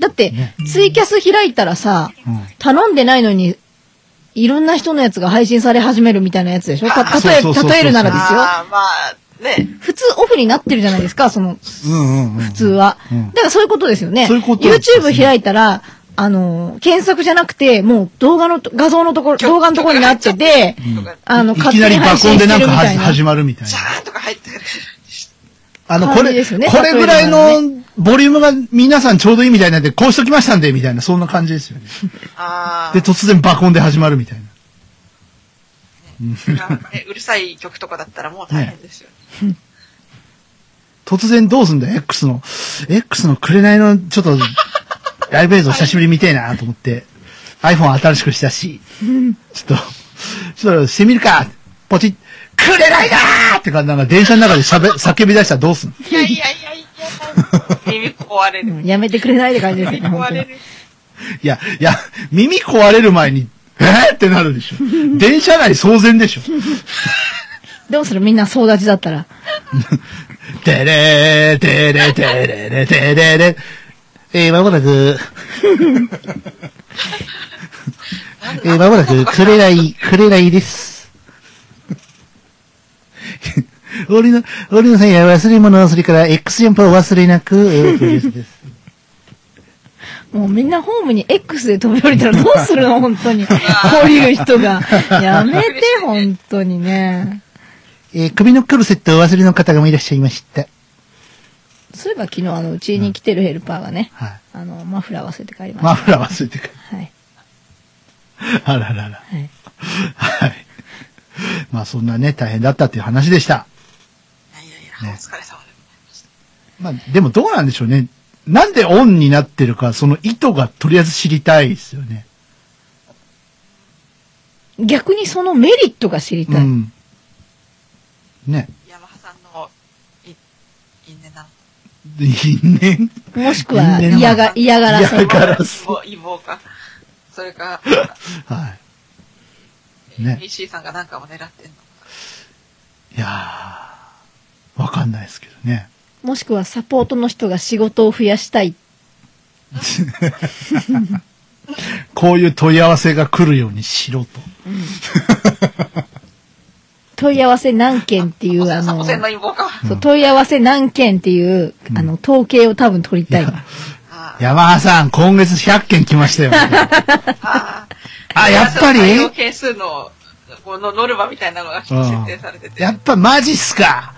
だって、ねツイキャス開いたらさ、うん頼んでないのに、いろんな人のやつが配信され始めるみたいなやつでしょ？た、あ例え、例えるならですよ。ああ、まあ、ね。普通オフになってるじゃないですか、その、うんうんうん。普通は。うんだからそういうことですよね。そういうね YouTube 開いたら、あの、検索じゃなくて、もう動画のと、画像のところ、動画のところになってて、あの、いきなり爆音でなんか。始まるみたいな。ジャーンとか入ってくる。あの、これ、ねこれぐらいのボリュームが皆さんちょうどいいみたいなんで、こうしときましたんで、みたいな、そんな感じですよね。で、突然爆音で始まるみたいな。ねうるさい曲とかだったらもう大変ですよね。突然どうすんだよ、X の。X の紅の、ちょっと、ライブ映像久しぶりに見てえなと思って、iPhone 新しくしたし、ちょっと、ちょっとしてみるかポチッ、紅だーってか、なんか電車の中で喋、[LAUGHS] 叫び出したらどうすんの？いやいやいやいや、耳壊れる。やめてくれないって感じですよね、壊れる。いや、いや、耳壊れる前に、えーってなるでしょ。電車内騒然でしょ。どうする？みんな総立ちだったら。てれー、てれてれれてれれ。えー、まもなく、[LAUGHS] えー、まもなく、くれない、くれないです。[LAUGHS] 俺の、俺のさんや忘れ物、それから X ジャンプを忘れなく、[LAUGHS] です。もうみんなホームに X で飛び降りたらどうするの？[LAUGHS] 本当に。こういう人が。やめて、本当にね。えー首のコルセットをお忘れの方がいらっしゃいました。そういえば昨日あの、うちに来てるヘルパーがね、はい。あの、マフラー忘れて帰りましマフラー忘れてくる。た。はい。あららら。はい。はい。[LAUGHS] まあそんなね、大変だったっていう話でした。いやいやいや、お疲れ様でまあでもどうなんでしょうね。なんでオンになってるか、その意図がとりあえず知りたいですよね。逆にそのメリットが知りたい。うん。ね。ヤマハさんの、い、因縁なの。因縁もしくは嫌が、嫌がらせ。嫌がらせ異望異望か。それか、はい。ね。PC さんがなんかを狙ってんの？いやー、わかんないですけどね。もしくはサポートの人が仕事を増やしたい。こういう問い合わせが来るようにしろと。問い合わせ何件っていう、[LAUGHS] あの。そう問い合わせ何件っていう、あの、統計を多分取りたいの。あヤマハさん、今月100件来ましたよ。[LAUGHS] あ。やっぱり？係数の、このノルマみたいなのが設定されてて。やっぱマジっすか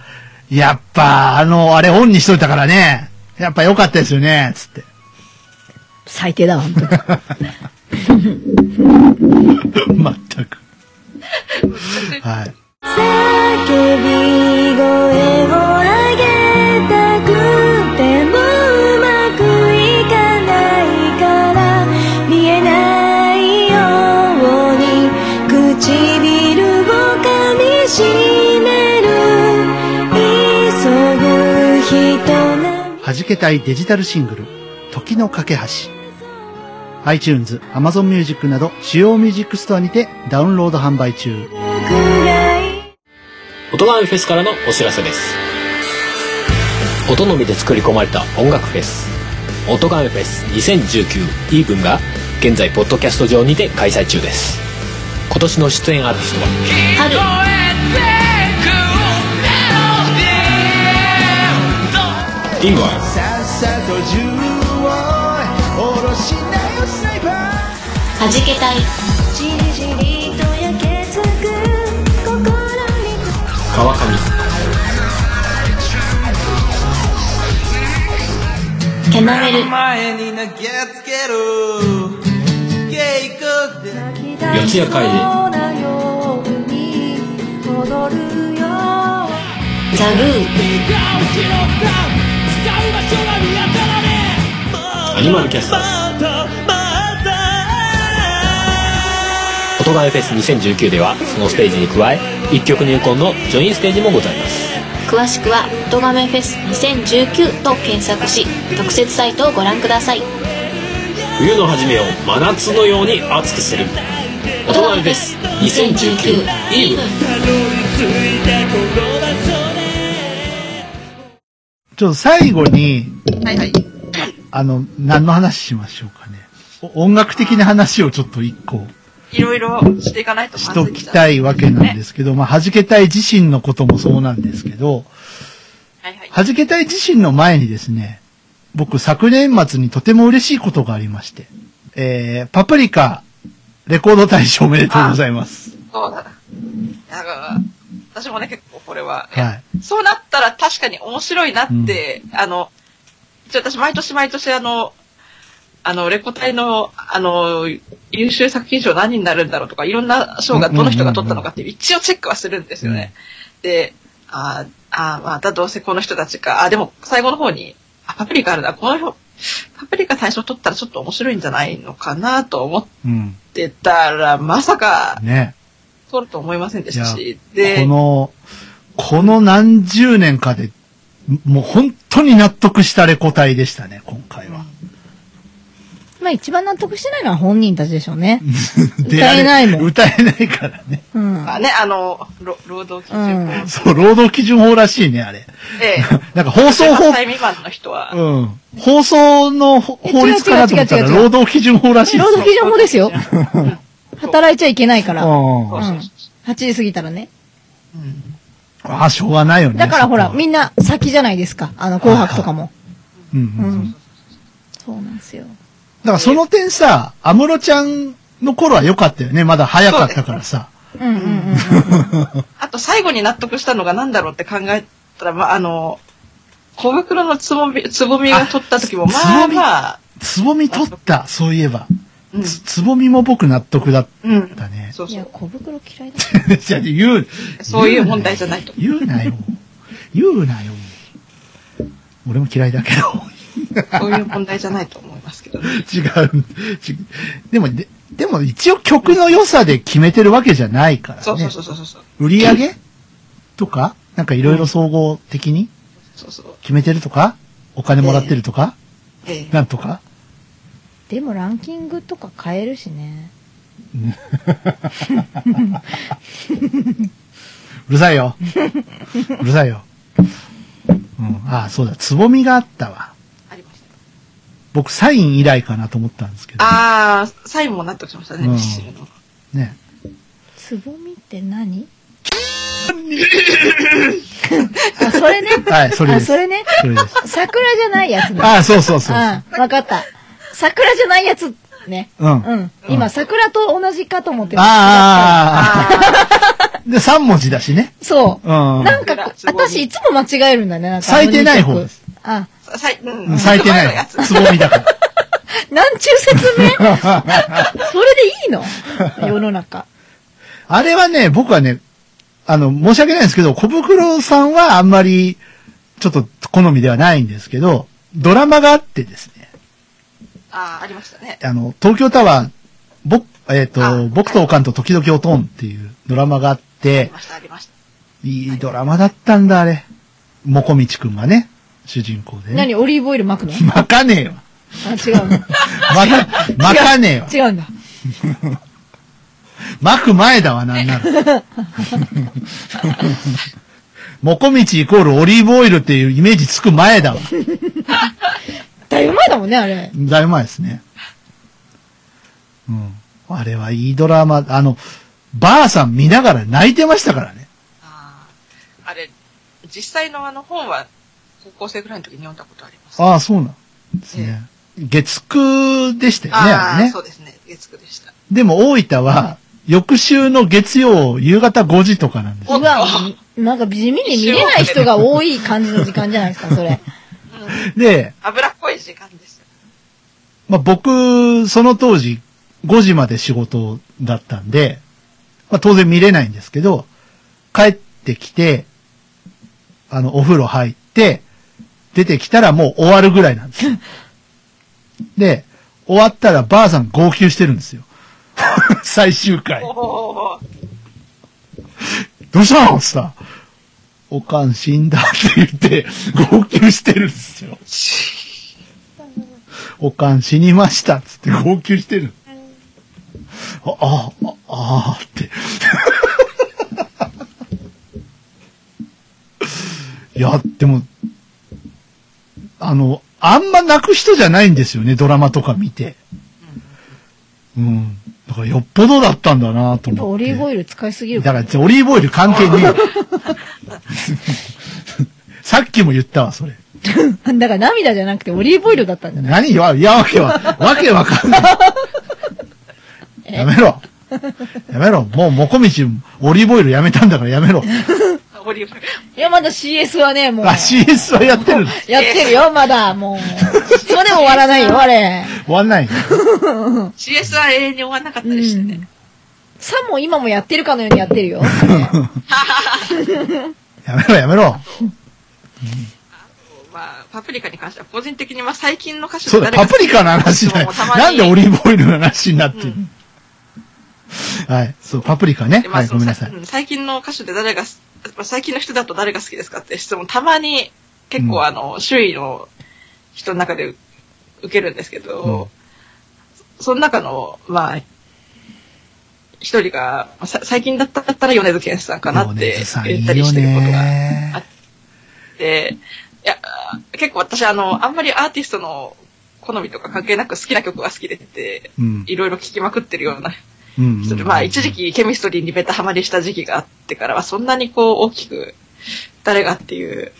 やっぱ、あの、あれオンにしといたからね。やっぱ良かったですよね、つって。最低だわ、本当に。まったく。[LAUGHS] はい。[LAUGHS] 叫び声を上げたくてもじけたいデジタルシングル、時の架け橋。iTunes、Amazon Music など主要ミュージックストアにてダウンロード販売中。音ガメフェスからのお知らせです。音のみで作り込まれた音楽フェス。音ガメフェス2019イーブンが現在ポッドキャスト上にて開催中です。今年の出演アーティストは？インゴアはじけたい。じりじりと焼けつく心に川上。けなめる。前に投げつける。警告で。四谷怪人ザグー。アニマルキャスターズ音ガメフェス2019ではそのステージに加え一曲入魂のジョインステージもございます。詳しくは「音亀フェス2019」と検索し特設サイトをご覧ください。冬の初めを真夏のように熱くする。音ガメフェス2019イーブン。[LAUGHS] ちょっと最後に、はいはい。あの、何の話しましょうかね。お音楽的な話をちょっと一個いろいろしていかないとまずいしときたいわけなんですけど、まあ、弾けたい自身のこともそうなんですけど、はいはい。弾けたい自身の前にですね、僕昨年末にとても嬉しいことがありまして、えー、パプリカレコード大賞おめでとうございます。そうだ。なんか、私もね、結構これは、はい。そうなったら確かに面白いなって、あの、一応私毎年毎年あの、あの、レコ大の、あの、優秀作品賞何になるんだろうとか、いろんな賞がどの人が取ったのかって一応チェックはするんですよね。で、あーあー、またどうせこの人たちか、あ、でも最後の方に、あ、パプリカあるな、この人、パプリカ大賞取ったらちょっと面白いんじゃないのかなと思っうん。てたら、まさかね。取ると思いませんでしたし、こで、の、この何十年かで、もう本当に納得したレコ大でしたね、今回は。まあ一番納得してないのは本人たちでしょうね。[LAUGHS] 歌えないもん歌えないからね。うん。あね、あの、ろ労働基準法、うんそう、労働基準法らしいね、あれ。で、[LAUGHS] なんか放送法18、歳未満の人は、うん。放送の法律かなと思ったら、労働基準法らしい労働基準法ですよ。[LAUGHS] 働いちゃいけないから。うんそうそううん8時過ぎたらね。ああ、しょうがないよね。だからほら、みんんな先じゃないですか。あの、紅白とかも。うんう。うんん。そうなんですよ。だからその点さ、安室ちゃんの頃は良かったよね。まだ早かったからさ。うんうんうん。あと最後に納得したのが何だろうって考えたら、まあ、あの、小袋のつぼみ、つぼみが取った時も、あまあつぼみまあ、つぼみ取った、そういえば。うん、つつぼみも僕納得だっうん。たね。そういや、そう。小袋嫌いだ。じゃあ言う。そういう問題じゃないと。言うなよ。言うなよ。俺も嫌いだけど。そういう問題じゃないと思いますけどね。違う。ちでも、ででも一応曲の良さで決めてるわけじゃないからね。そうそうそうそうそう。売り上げ？とか？なんかいろいろ総合的に？そうそう。決めてるとか？お金もらってるとか、ええなんとか？でもランキングとか変えるしね。[LAUGHS] うるさいよ。うるさいよ。うん。ああ、そうだ。つぼみがあったわ。僕、サイン以来かなと思ったんですけど。ああ、サインも納得しましたね、うんミスチルの。ね。つぼみって何？[LAUGHS] あ、それね。はい、それであ、す。それね。それです。桜じゃないやつね。ああ、そうそうそう。うん、わかった。桜じゃないやつね。うん。うん。今、桜と同じかと思ってたああ、で、3文字だしね。そう。うん。なんか私いつも間違えるんだね。なんかあの咲いてない方です。あ、ささい、ううんん咲いてない。つぼみだから。[LAUGHS] なんちゅう説明？[LAUGHS] それでいいの？[LAUGHS] 世の中。あれはね、僕はね、あの、申し訳ないんですけど、小袋さんはあんまり、ちょっと好みではないんですけど、ドラマがあってですね、ああ、ありましたね。あの、東京タワー、僕、えっ、あと、僕とおかんと時々おとんっていうドラマがあっありて、ました、ありました。いいドラマだったんだ、あれ。もこみちくんがね、主人公でね。何？オリーブオイル巻くの？巻かねえわ。あ、違うの。[LAUGHS] 巻か、巻かねえわ。違うんだ。[LAUGHS] 巻く前だわ、なんなら。もこみちイコールオリーブオイルっていうイメージつく前だわ。だいぶ前だもんね、あれ。だいぶ前ですね。うん。あれはいいドラマ、あの、ばあさん見ながら泣いてましたからね。あーあれ、実際のあの本は高校生ぐらいの時に読んだことあります。ああ、そうなんですね。月9でしたよね、ああれねーそ。うですね。月9でした。でも大分は、翌週の月曜夕方5時とかなんですよ。なんか地味に見れない人が多い感じの時間じゃないですか、それ。[LAUGHS] で、脂っこい時間ですよ。まあ、僕、その当時5時まで仕事だったんで、まあ、当然見れないんですけど、帰ってきて、あの、お風呂入って、出てきたらもう終わるぐらいなんですよ。で、終わったらばあさん号泣してるんですよ。[LAUGHS] 最終回。どうしたのってさ、おかん死んだって言って、号泣してるんですよ。おかん死にましたっつって号泣してる。あ、あ、あ、あって。[LAUGHS] いや、でも、あの、あんま泣く人じゃないんですよね、ドラマとか見て。うん。だからよっぽどだったんだなと思って。オリーブオイル使いすぎるだから、オリーブオイル関係ねえよ。[LAUGHS] さっきも言ったわ、それ。だから涙じゃなくてオリーブオイルだったんじゃない何よ、いや、わけは、わけわかんない。[LAUGHS] やめろ。やめろ。もう、もこみち、オリーブオイルやめたんだからやめろ。オリーブいや、まだ CS はね、もう。あ、CS はやってる。[LAUGHS] やってるよ、まだ、もう。それでも終わらないよ、[LAUGHS] あれ。終わんない。[LAUGHS] CS は永遠に終わんなかったりしてね。さも今もやってるかのようにやってるよ。やめろ、やめろ。まあ、パプリカに関しては個人的にまあ最近の歌手そうだ、パプリカの話だよなんでオリーブオイルの話になってるの？はい。そう、パプリカねで。まあはい、ごめんなさい。うん最近の歌手で誰がす、まあ最近の人だと誰が好きですかって質問たまに結構あの、周囲の人の中で受けるんですけど、その中の、まあ、一人が、最近だったら米津玄師さんかなって言ったりしてることがねあって、いや、結構私あの、あんまりアーティストの好みとか関係なく好きな曲が好きでって、うん。いろいろ聴きまくってるようなまあ一時期ケミストリーにベタハマりした時期があってからはそんなにこう大きく誰がっていう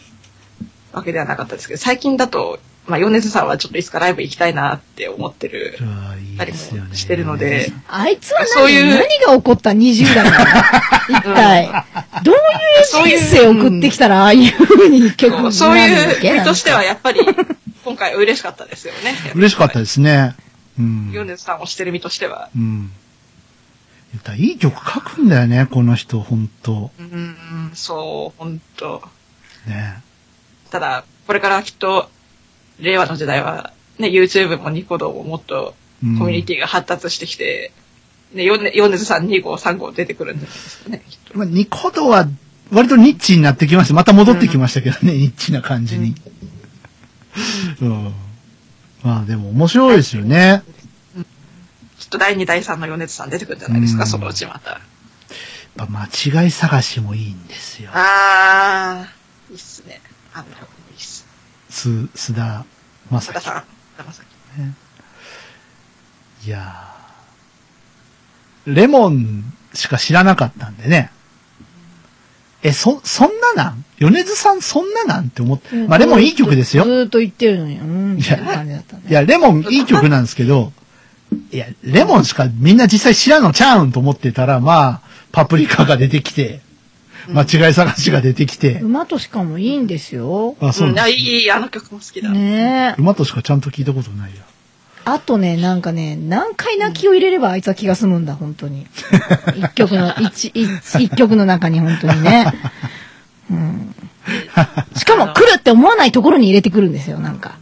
わけではなかったですけど、最近だと、まあ米津さんはちょっといつかライブ行きたいなって思ってるたり。もしてるので、あいつは何ういう何が起こった20代なの一体。どういう人生を送ってきたら、ああいう風に曲になるんだっそういう身としてはやっぱり今回嬉しかったですよね。嬉しかったですね。うん。米津さんをしてる身としては。うん。言ったらいい曲書くんだよね、この人、ほんと。うんうん、そう、本当ね。ただ、これからきっと、令和の時代は、ね、YouTube もニコ動ももっとコうんミュニティが発達してきて、ね、ヨネヨネズさん2号、3号出てくるんですかね、きっと。まあ、ニコ動は、割とニッチになってきました。また戻ってきましたけどね、ニッチな感じに。うん。まあでも面白いですよね。と第2、第3のヨネズさん出てくるんじゃないですか、うんそのうちまた。やっぱ間違い探しもいいんですよ。あー、いいっすね。あの、いいっす。す、須田まさき。佐田さん、山崎。いやーレモンしか知らなかったんでね。え、そ、そんななん？米津さんそんななん？って思って。まあ、レモンいい曲ですよず。ーっと言ってるのに、うん、みたいな感じだったね。いや、レモンいい曲なんですけど、いや、レモンしかみんな実際知らんのちゃうんと思ってたら、まあ、パプリカが出てきて、間違い探しが出てきて、馬としかもいいんですよ。あ、そううん、あなんでいい、あの曲も好きだ。ね。馬としかちゃんと聞いたことないや。あとね、なんかね、何回泣きを入れればあいつは気が済むんだ、本当に。一曲の、[LAUGHS] 一、一、一曲の中に本当にね。うん。[LAUGHS] しかも来るって思わないところに入れてくるんですよ、なんか。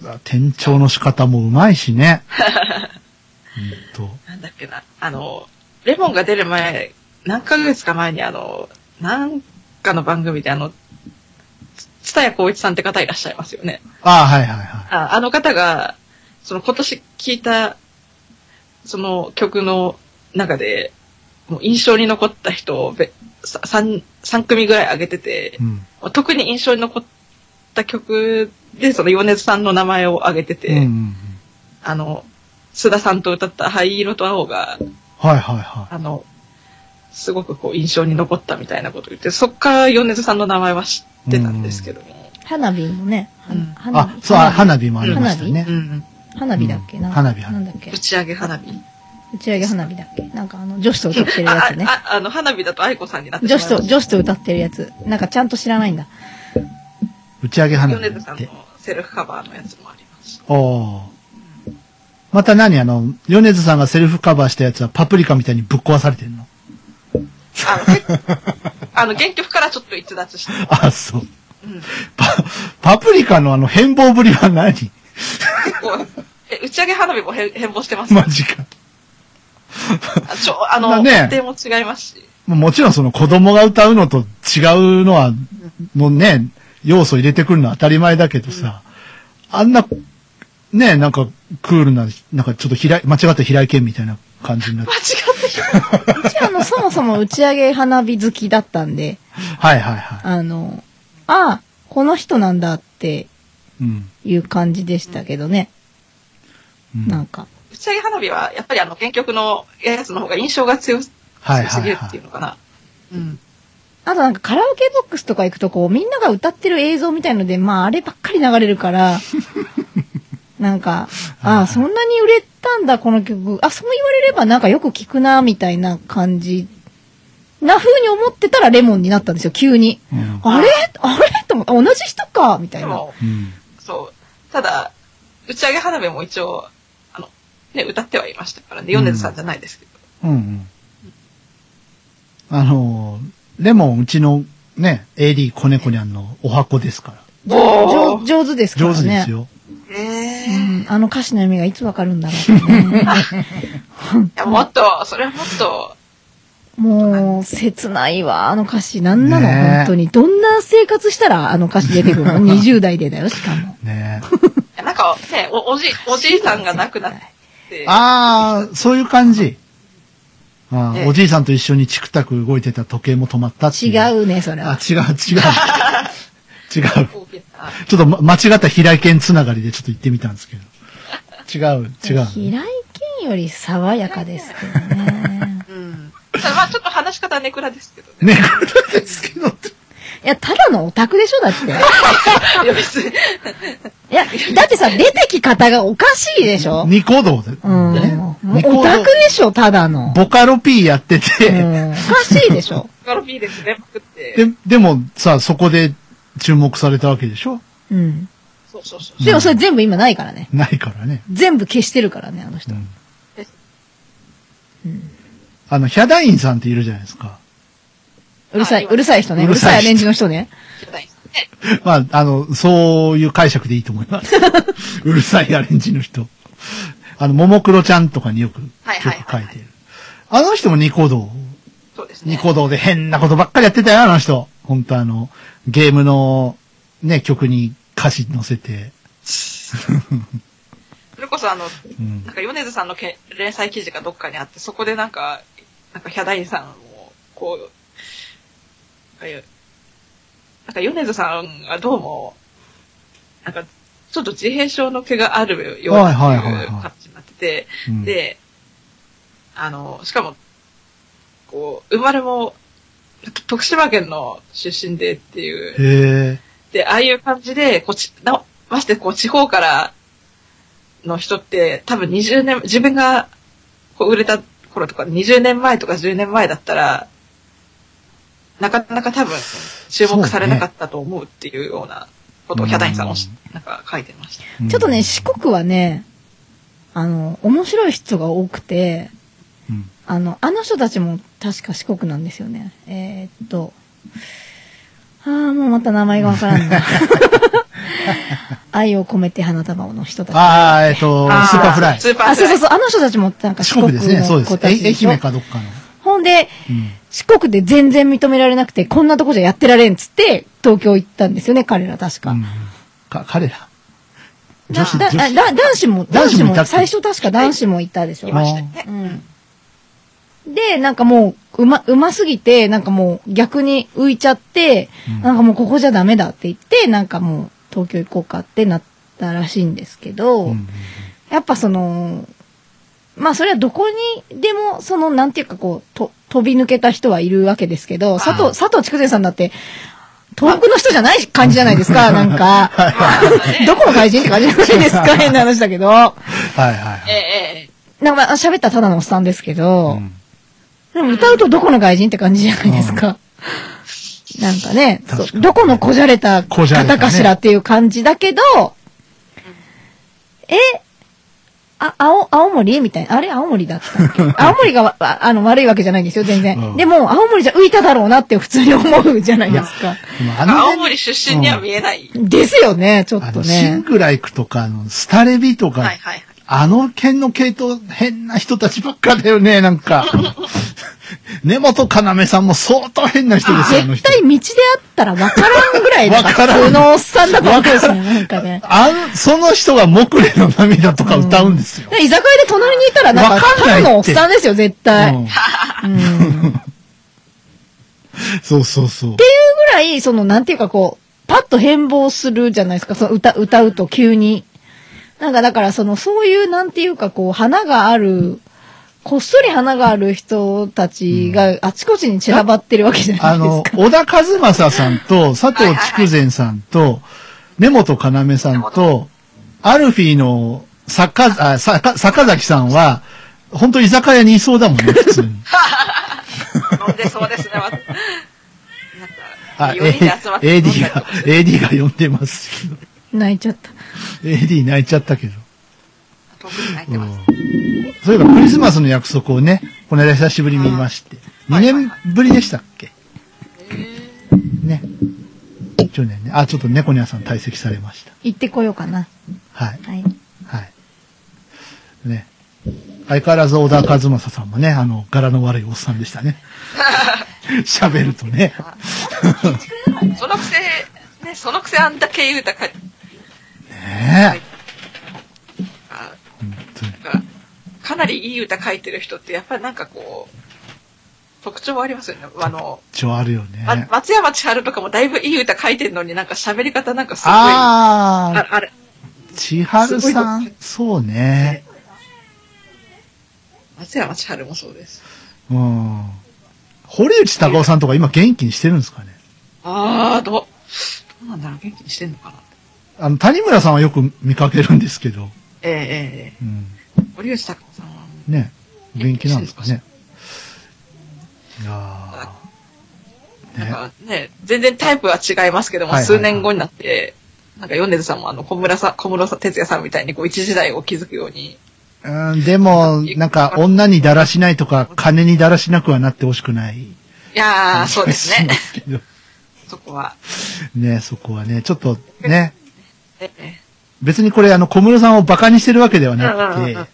転調の仕方もうまいしね。[LAUGHS] ほんと。なんだっけな、あの、レモンが出る前、何ヶ月か前にあの、なんかの番組であの、つ蔦谷光一さんって方いらっしゃいますよね。ああ、はいはいはい。ああの方が、その今年聴いた、その曲の中で、もう印象に残った人をべさ3、三組ぐらい挙げてて、うん。特に印象に残った曲で、その米津さんの名前を挙げてて、うんうんうん。あの、須田さんと歌った灰色と青が、はいはいはあの、すごくこう印象に残ったみたいなことを言って、そっから米津さんの名前は知ってたんですけども。花火もね。はうんい。花あ、そう、花火もありましたねう。ん。花火だっけ？な。うん花火花火なんだっけ？打ち上げ花火。打ち上げ花火だっけ？なんかあの、女子と歌ってるやあつね。あ、あの、花火だと愛子さんになって女子と、女子と歌ってるやつ。なんかちゃんと知らないんだ。打ち上げ花火って米津さんの。セルフカバーのやつもあります。おーまた何？あの、米津さんがセルフカバーしたやつはパプリカみたいにぶっ壊されてんの？あの、け [LAUGHS] あの原曲からちょっと逸脱して。あ、そう。うん。パ、パプリカのあの変貌ぶりは何？結構、え、打ち上げ花火も変変貌してます。マジか。あちょ、あの、まあね音程も違いますし。もちろんその子供が歌うのと違うのは、もうね、要素入れてくるのは当たり前だけどさ、あんな、ね、なんかクールな、なんかちょっと平い、間違った平井堅みたいな感じになって間。違ってる。うちあの、そもそも打ち上げ花火好きだったんで、はいはいはあの、ああ、この人なんだってい。う感じでしたけどね。うんなんか。打ち上げ花火は、やっぱりあの、原曲のやつの方が印象が強すはい強すぎるはいはい。っていうのかな。うん。あとなんかカラオケボックスとか行くとこう、みんなが歌ってる映像みたいので、まああればっかり流れるから、[LAUGHS] なんか、ああ、そんなに売れたんだ、この曲。あ、そう言われればなんかよく聞くな、みたいな感じ、な風に思ってたらレモンになったんですよ、急に。うんあれ？あれ？と思って、あ同じ人か、みたいな。そう。ただ、打ち上げ花火も一応、あの、ね、歌ってはいましたからね。米津さんじゃないですけど。うんうん。あのー、レモンうちのね、AD コネコニャンのお箱ですから。お上上手ですから上ね。手ですよ。へえ。いうん、あの歌詞の意味がいつわかるんだろうね。や、[LAUGHS] もっと、それはもっと、もう、切ないわ、あの歌詞。なんなの、ねえ本当に。どんな生活したらあの歌詞出てくるの [LAUGHS] ?20 代でだよ、しかも。ねなんかね、お、おじ、おじいさんが亡くなって、ああ、そういう感じ。あーええおじいさんと一緒にチクタク動いてた時計も止まったっていう。違うね、それあ、は。違う、違う。[LAUGHS] 違う。ちょっと、ま、間違った平井堅つながりでちょっと言ってみたんですけど。違う、違う。平井堅より爽やかですけどね。うん。まあちょっと話し方はネクラですけどね。ね、これですけどって。いや、ただのオタクでしょ、だって。[LAUGHS] いや別に。いや、だってさ、出てき方がおかしいでしょニコ動で。うん。オタクでしょ、ただの。ボカロ P やってうて、ん。おかしいでしょ。ガロピーですね、パクって。で、でもさ、そこで注目されたわけでしょ？うん。そうそうそう。でもそれ全部今ないからね。ないからね。全部消してるからね、あの人。うんえあの、ヒャダインさんっているじゃないですか。うるさい、あうるさい人ね。ううるさいアレンジの人ね。まあ、あの、そういう解釈でいいと思います。[LAUGHS] うるさいアレンジの人。あの、ももクロちゃんとかによくはい曲はいはいはい書いてる。あの人もニコ動。そうですね。ニコ動で変なことばっかりやってたよ、あの人。本当あの、ゲームのね、曲に歌詞載せて。[LAUGHS] それこそあの、うんなんか米津さんのけ連載記事がどっかにあって、そこでなんか、なんかヒャダインさんを、こう、かなんか米津さんがどうも、なんか、ちょっと自閉症の毛があるような感じになってて、うん。で、あの、しかも、こう、生まれも、徳島県の出身でっていう。で、ああいう感じで、こうち、な、ましてこう、地方からの人って、多分20年、自分がこう売れた頃とか、20年前とか10年前だったら、なかなか多分、注目されなかったと思うっていうようなことを、うんヒャダインさんもしなんか書いてました。うんちょっとね、四国はね、あの、面白い人が多くて、うんあの、あの人たちも確か四国なんですよね。えーっと、ああ、もうまた名前がわからんな。[LAUGHS] 愛を込めて花束をの人たち。ああ、えっと、あ Superfly。スーパーあ、フライ。そうそうそう、あの人たちもなんか四国四国ですね、そうですの子。たちでしょ媛かどっかの。ほんで、うん四国で全然認められなくて、こんなとこじゃやってられんっつって、東京行ったんですよね、彼ら確か。うんか、彼ら。だ女子、女子。だだ男子も、男子も、最初確か男子もいたでしょ。いましたよね。うん。で、なんかもう、うま、うますぎて、なんかもう逆に浮いちゃって、うんなんかもうここじゃダメだって言って、なんかもう東京行こうかってなったらしいんですけど、うんやっぱその、まあそれはどこにでも、その、なんていうかこう、と、飛び抜けた人はいるわけですけど、佐藤、佐藤筑前さんだって、東北の人じゃない感じじゃないですか、なんか。どこの外人って感じじゃないですか、変な話だけど。はいはいはい。ええええ。なんかまあ喋ったらただのおっさんですけど、うん。でも歌うとどこの外人って感じじゃないですか。なんかね確かにそうどこのこじゃれたこじゃれたね方かしらっていう感じだけど、え、あ、青、青森？みたいな。あれ青森だったっけ？[LAUGHS] 青森がわああの悪いわけじゃないんですよ、全然。うんでも、青森じゃ浮いただろうなって普通に思うじゃないですか。でもあの青森出身には見えない。ですよね、ちょっとあの、シンね。グライクとか、あの、スタレビとか、はいはい。あの県の系統、変な人たちばっかだよね、なんか。[LAUGHS] 根本要さんも相当変な人ですよ、あの人。絶対道であったら分からんぐらい、なんからん普通のおっさんだと思うんですよ、なんかね。あん、その人が木蓮の涙とか歌うんですよ。で居酒屋で隣にいたら、なんか、ただのおっさんですよ、絶対。うんうん。[LAUGHS] そうそうそう。ぐらい、その、なんていうかこう、パッと変貌するじゃないですか、その歌、歌うと急に。なんかだから、その、そういう、なんていうかこう、花がある、こっそり花がある人たちがあちこちに散らばってるわけじゃなあのいですか。、小田和正さんと、佐藤筑前さんと、根本要さんと、アルフィーの坂、あ、坂、坂崎さんは、本当居酒屋にいそうだもんね、[LAUGHS] 普通に。飲んでそうですね。ま [LAUGHS] なんか、あ、4人で集まって飲んだり AD が AD が呼んでます。泣いちゃった。AD 泣いちゃったけど。遠くに泣いてます。そういえばクリスマスの約束をね、この間久しぶりに見まして。2年ぶりでしたっけ？ね。去年ね。あ、ちょっと猫ニャさん退席されました。行ってこようかな。はい。はい。はい。ね。相変わらず小田和正さんもね、あの、柄の悪いおっさんでしたね。[LAUGHS] 喋るとね。そのくせ、ね、そのくせあんだけ言うたか、りいい歌書いてる人ってやっぱりなんかこう、特徴ありますよね。あの、一応あるよね。ま松山千春とかもだいぶいい歌書いてるのになんか喋り方なんかすごい、あああれ、ー、千春さん、そうね。松山千春もそうです。うん。堀内孝雄さんとか今元気にしてるんですかね。ああ、どう、どうなんだろう元気にしてんのかなあの、谷村さんはよく見かけるんですけど。えええええうん。え堀内孝子さんは、ね。元気なんですかね？いやーなんね。かね、全然タイプは違いますけども、はいはいはい数年後になって、なんか米津さんもあの、小村さん、小室さん、哲也さんみたいにこう一時代を築くように、うん、でも、なんか、女にだらしないとか、金にだらしなくはなってほしくない。いやー、そうですねそこは。ね、そこはね、ちょっとね、ええ別にこれあの、小室さんをバカにしてるわけではなくうんうんて、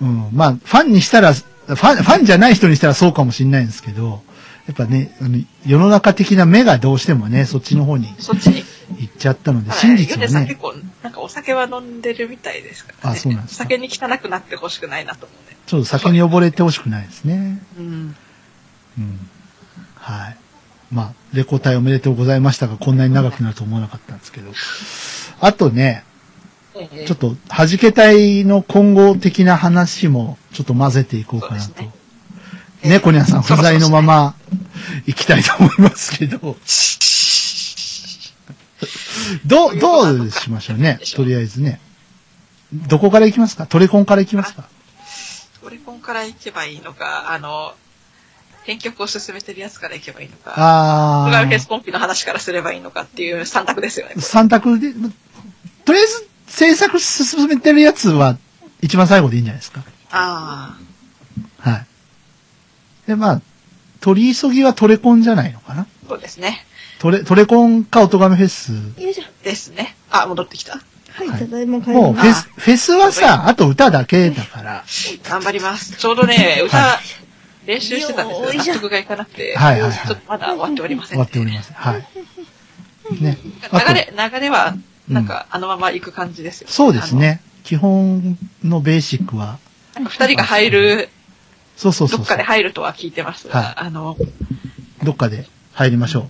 うん、まあ、ファンにしたら、ファン、ファンじゃない人にしたらそうかもしれないんですけど、やっぱね、あの世の中的な目がどうしてもね、そっちの方にそっちに。行っちゃったので、はい真実はね結、構、なんかお酒は飲んでるみたいですからね。あそうなんですか酒に汚くなってほしくないなと思うね。ちょっと酒に溺れてほしくないですね。うん。うん。はい。まあ、レコ大おめでとうございましたが、こんなに長くなると思わなかったんですけど。あとね、ええちょっと、弾け隊の今後的な話も、ちょっと混ぜていこうかなと。そうですね猫ニャさん不在のまま、行きたいと思いますけど。どう、どうしましょうね。とりあえずね。どこから行きますか？トレコンから行きますか？オリコンから行けばいいのか、あの、編曲を進めてるやつから行けばいいのか、あプログラムフェースコンピの話からすればいいのかっていう三択ですよね。三択で、とりあえず制作進めてるやつは一番最後でいいんじゃないですか。あはい。で、まあ、取り急ぎはトレコンじゃないのかなあ、そうですね。トレ、トレコンかオトガメフェス。よいしょ。ですね。あ、戻ってきた。はい、はいただいま帰りまもうフェス、フェスはさ、あと歌だけだから。頑張ります。ちょうどね、歌、練習してたんですけど、納得がいかなくて、はいはいはいちょっとまだ終わっておりません、終わっておりません。はい。ね。あと流れ、流れは、なんか、あのまま行く感じですよ、そうです。ね。基本のベーシックは、なんか二人が入る、そうそうそう。どっかで入るとは聞いてますが、はいあの、どっかで入りましょ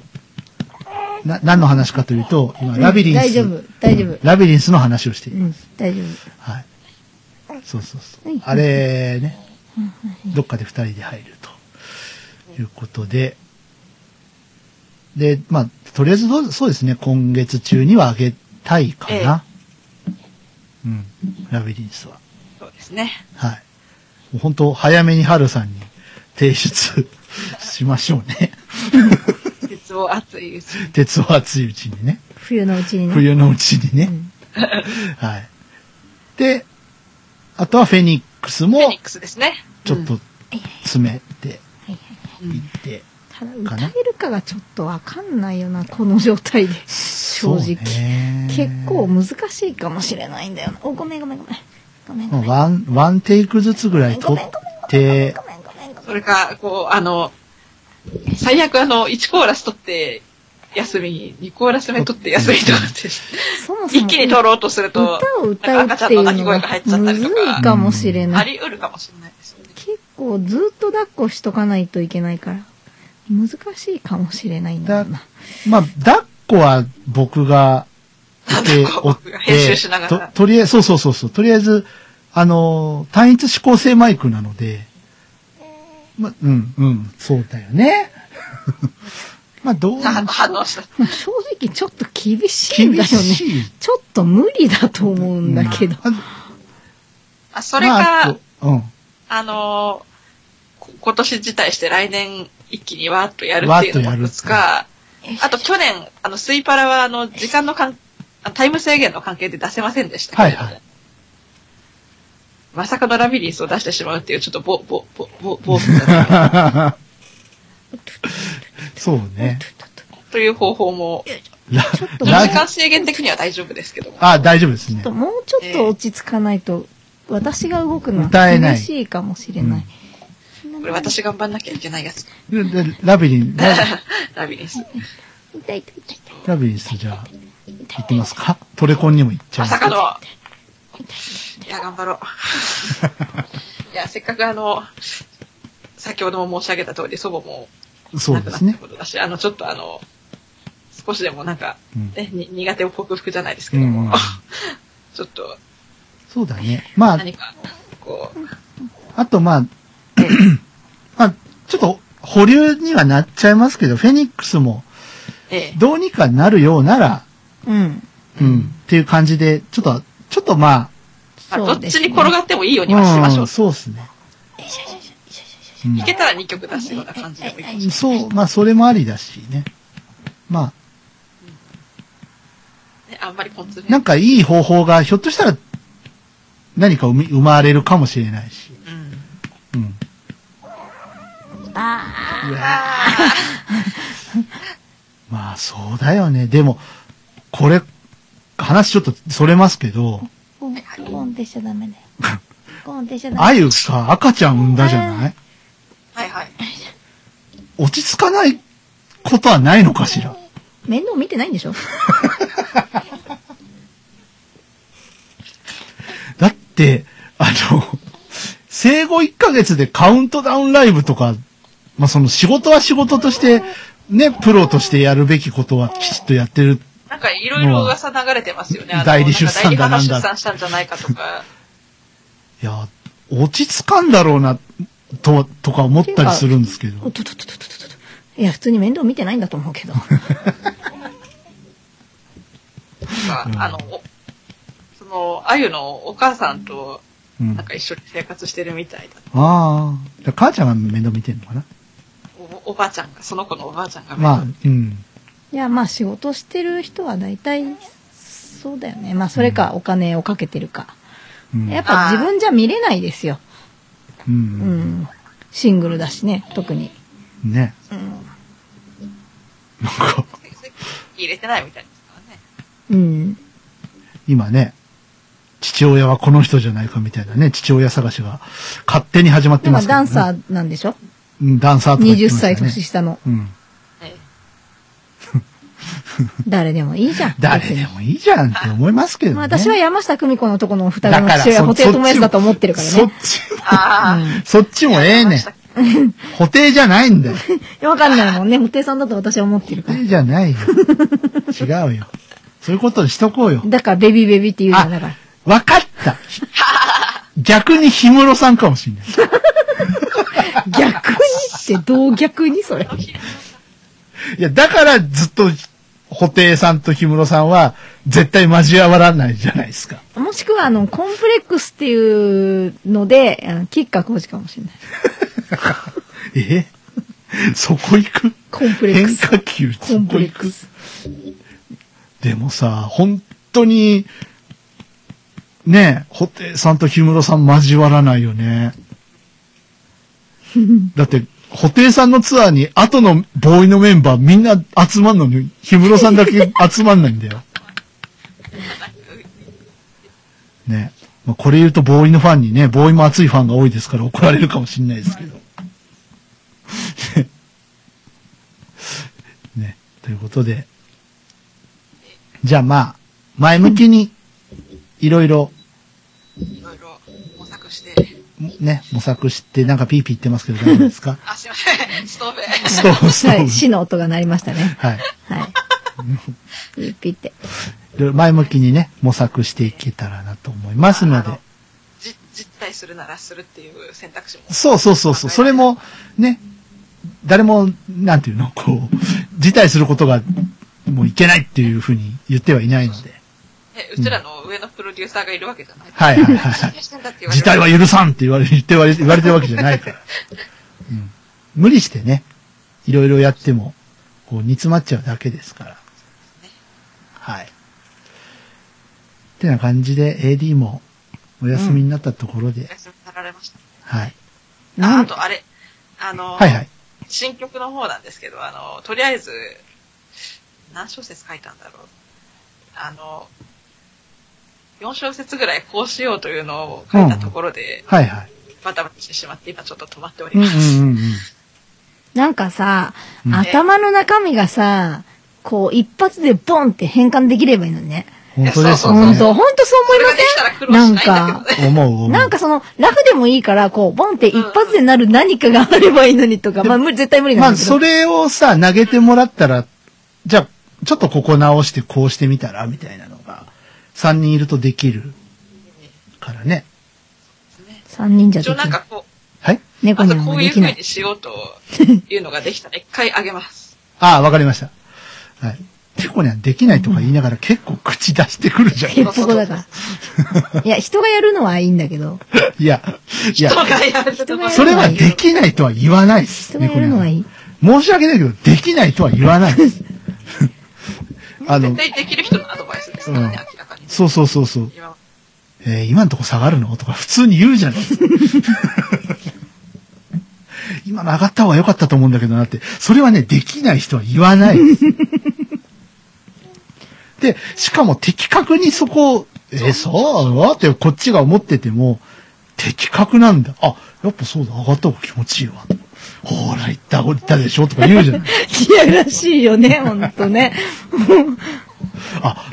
う。な、何の話かというと、今、ラビリンス。大丈夫、大丈夫。ラビリンスの話をしている。うん、大丈夫。はい。そうそうそうはい。あれね、どっかで二人で入るということで、で、まあ、とりあえずどうそうですね、今月中には上げたいかな。うん。ラビリンスは。そうですね。はい。もう本当、早めに春さんに提出 [LAUGHS] しましょうね。鉄を熱いうちに。鉄を熱いうちにね。冬のうちにね。冬のうちにね。[LAUGHS] はい。で、あとはフェニックスもフェニックスですね。ちょっと詰めてうんいって。ただ、歌えるかがちょっとわかんないよな、この状態で。正直。結構難しいかもしれないんだよな。お、ごめんごめんごめん。ごめんごめん。まあワン、ワンテイクずつぐらい取って、ごめんごめんごめん。それか、こう、あの、最悪あの、1コーラス取って、休み、2コーラス目取って休みとかって、そもそも一気に取ろうとすると、歌を歌うっていうのんの泣き声が入っちゃったがむずりとかい、かもしれあない。り得るかもしれないですよね。結構ずっと抱っこしとかないといけないから、難しいかもしれないんだよな。まあ、抱っこは僕がいて [LAUGHS] 抱っこお編集しながらと、とりあえず、そうそうそうそう、とりあえず、あの、単一指向性マイクなので、まあ、うん、うん、そうだよね。[LAUGHS] まあ、どう反反応した。まあ正直ちょっと厳しいんだ厳よね。しい。ちょっと無理だと思うんだけど。うんあ、それかまあうん。あの今年辞退して来年一気にわーっとやるっていうのも一つか、あと去年、あの、スイパラはあの、時間の関あタイム制限の関係で出せませんでしたけれども、はいはいまさかのラビリンスを出してしまうっていう、ちょっとぼ、ぼ、ぼ、ぼ、ぼ、だそうね。という方法も、ラ時ラ間制限的には大丈夫ですけども。あ、大丈夫ですね。ともうちょっと落ち着かないと、私が動くのは歌えない厳しいかもしれない。これ私頑張んなきゃいけないやつ。ラビリン、ラ [LAUGHS] ラビリンス。痛い痛い痛い痛い。ラビリンスじゃあ、行ってますか？トレコンにも行っちゃいますまさかの。いや、頑張ろう。[LAUGHS] いや、せっかくあの、先ほども申し上げた通り、祖母もそうですね。ことだし、あの、ちょっとあの、少しでもなんか、うん苦手を克服じゃないですけども、うん [LAUGHS] ちょっとそうだね。まあ、何か、こう、あとまあ、まあ、ちょっと保留にはなっちゃいますけど、フェニックスもええ、どうにかなるようなら、うん。うん、っていう感じで、ちょっと、ちょっとままあ、どっちそうですねに転がってもいいようあ、にはしましょう。ん、そうですね。いけたら2曲出すような感じでもいいかもしれうん、そう、まあ、それもありだしね。まないね。あんまりコンツあ、なんかいい方法が、ひょっとしたら、何か生まれるかもしれないし。うん。うん。あうわ [LAUGHS] まあ、そうだよね。でも、これ、話ちょっとそれますけど、ー、ゴン、ゴンってしちゃダメだよ。[LAUGHS] ゴンってしちゃダメ。あゆが赤ちゃん産んだじゃない？はいはい。落ち着かないことはないのかしら？面倒見てないんでしょ？[LAUGHS] だって、あの、生後1ヶ月でカウントダウンライブとか、まあその仕事は仕事として、ね、プロとしてやるべきことはきちっとやってる。なんかいろいろ噂流れてますよね。代理出産だなんか代理出産したんじゃないかとか。[LAUGHS] いや、落ち着かんだろうな、と、とか思ったりするんですけど。おっとっとっとっとっとっと。いや、普通に面倒見てないんだと思うけど。[LAUGHS] なんか、あの、おその、あゆのお母さんと、うんなんか一緒に生活してるみたいだ。ああ。じゃあ母ちゃんが面倒見てんのかな？おおばあちゃんが、その子のおばあちゃんが。まあ、うん。いや、まあ仕事してる人は大体、そうだよね。まあそれかお金をかけてるか。うん。やっぱ自分じゃ見れないですよ。う。うんん。シングルだしね、特に。ね。うん。なんか、入れてないみたいですからね。うん。今ね、父親はこの人じゃないかみたいなね、父親探しが勝手に始まってますけど、ね。ダンサーなんでしょ？うんダンサーとか言って20歳。年下の。うん。え [LAUGHS] 誰でもいいじゃん。誰でもいいじゃんって思いますけどね。まあ私は山下久美子のとこの双子の父親は布袋そ友康だと思ってるからね。そっちも、あそっちもええねん。補定じゃないんだよ。[LAUGHS] わかんないもんね。布袋さんだと私は思ってるから。補定じゃないよ。違うよ。そういうことにしとこうよ。だからベビーベビーって言うじゃん。だから。わかった。逆に氷室さんかもしれない。[LAUGHS] てどう逆にそれ。いや、だからずっと、布袋さんと氷室さんは絶対交わらないじゃないですか。もしくは、あの、コンプレックスっていうので、あのキッカーコーチかもしれない。[LAUGHS] え？そこ行く？コンプレック変ス。化球、コンプそこ行く？レックス。でもさ、本当に、ねえ、布袋さんと氷室さん交わらないよね。[LAUGHS] だって、布袋さんのツアーに後のボーイのメンバーみんな集まんのに、氷室さんだけ集まんないんだよ。ねまあ、これ言うとボーイのファンにね、ボーイも熱いファンが多いですから怒られるかもしれないですけど。[LAUGHS] ね。ということで。じゃあまあ、前向きに、いろいろ、ね、模索して、なんかピーピー言ってますけど大丈夫ですか？[LAUGHS] あ、すいません。ストーブ。ストーブ、ストーブ。はい。死の音が鳴りましたね。はい。はい。ピッピって。で前向きにね、模索していけたらなと思いますのであ。じ実体するならするっていう選択肢も。そうそうそうそう。それも、ね、誰も、なんていうの、こう、辞退することが、もういけないっていうふうに言ってはいないので。え、うちらの上のプロデューサーがいるわけじゃない。はいはいはいはい何してんだって言われる辞退は許さんって言われ、て言われ言われてるわけじゃないから。うん。無理してね、いろいろやっても、こう、煮詰まっちゃうだけですから。はい。ってな感じで AD もお休みになったところで、お休みになられました。はい。ああと、あれ。あの、はいはい。新曲の方なんですけど、あの、とりあえず、何小節書いたんだろう。あの、4小節ぐらいこうしようというのを書いたところで、はいはい。バタバタしてしまって、今ちょっと止まっておりうんうます。んうんうん。なんかさ、うん頭の中身がさ、こう、一発でボンって変換できればいいのにね。本当ですよそうね。ほんと、ほんとそう思いまそれができたら苦労しないんだけどね。思うなんかその、ラフでもいいから、こう、ボンって一発でなる何かがあればいいのにとか、まあ、無理、絶対無理まあ、なんだけど。それをさ、投げてもらったら、じゃあ、ちょっとここ直してこうしてみたら、みたいなのが、3人いるとできるからね。三人じゃで一応きない。なんかこう、はい？あ猫にとこういう風もできない。にしようというのができたら一回あげます。ああ、わかりました。はい。ペコにはできないとか言いながら結構口出してくるじゃん。ヘッポコだから。いや、人がやるのはいいんだけど、いや、いや人、がやる人がやるそれはできないとは言わないです。人がやるのはいい。申し訳ないけど、できないとは言わないです。あ [LAUGHS] の [LAUGHS] 絶、対できる人のアドバイスですからね、うん明らかに。そうそうそうそう。今えー今のとこ下がるの？とか普通に言うじゃないですか。[LAUGHS] 今の上がった方が良かったと思うんだけどなって。それはね、できない人は言わないです。[LAUGHS] で、しかも的確にそこを、えーそう？ってこっちが思ってても、的確なんだ。あ、やっぱそうだ、上がった方が気持ちいいわ。ほら、言った、言ったでしょ？とか言うじゃない。[LAUGHS] いやらしいよね、ほんとね。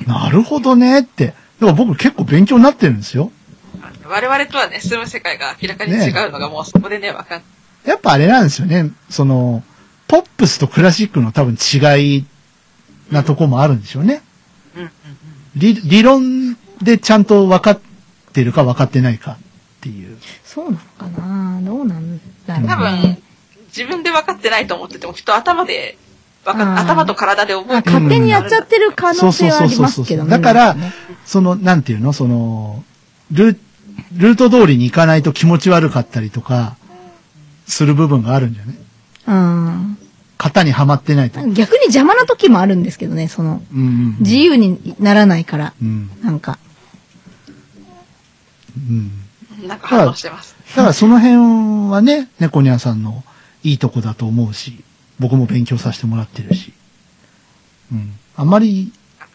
あ、なるほどねって。だから僕結構勉強になってるんですよ。我々とはね、住む世界が明らかに違うのがもうそこでね、わかんやっぱあれなんですよね。その、ポップスとクラシックの多分違いなとこもあるんでしょうね。うんうん理理論でちゃんと分かってるか分かってないかっていう。そうなのかな？どうなんだろう、ね。多分、自分で分かってないと思ってても、きっと頭で、頭と体で覚まあえてる。勝手にやっちゃってる可能性はありますけどね。だからね、その、なんていうの？その、ル、ルート通りに行かないと気持ち悪かったりとか、する部分があるんじゃない？うん。型にはまってないと。うん逆に邪魔な時もあるんですけどね、その、うんうん。自由にならないから。うん。なんか。うん。なんか反応してます。だからその辺はね、猫ニャンさんのいいとこだと思うし、僕も勉強させてもらってるし。うん。あんまり、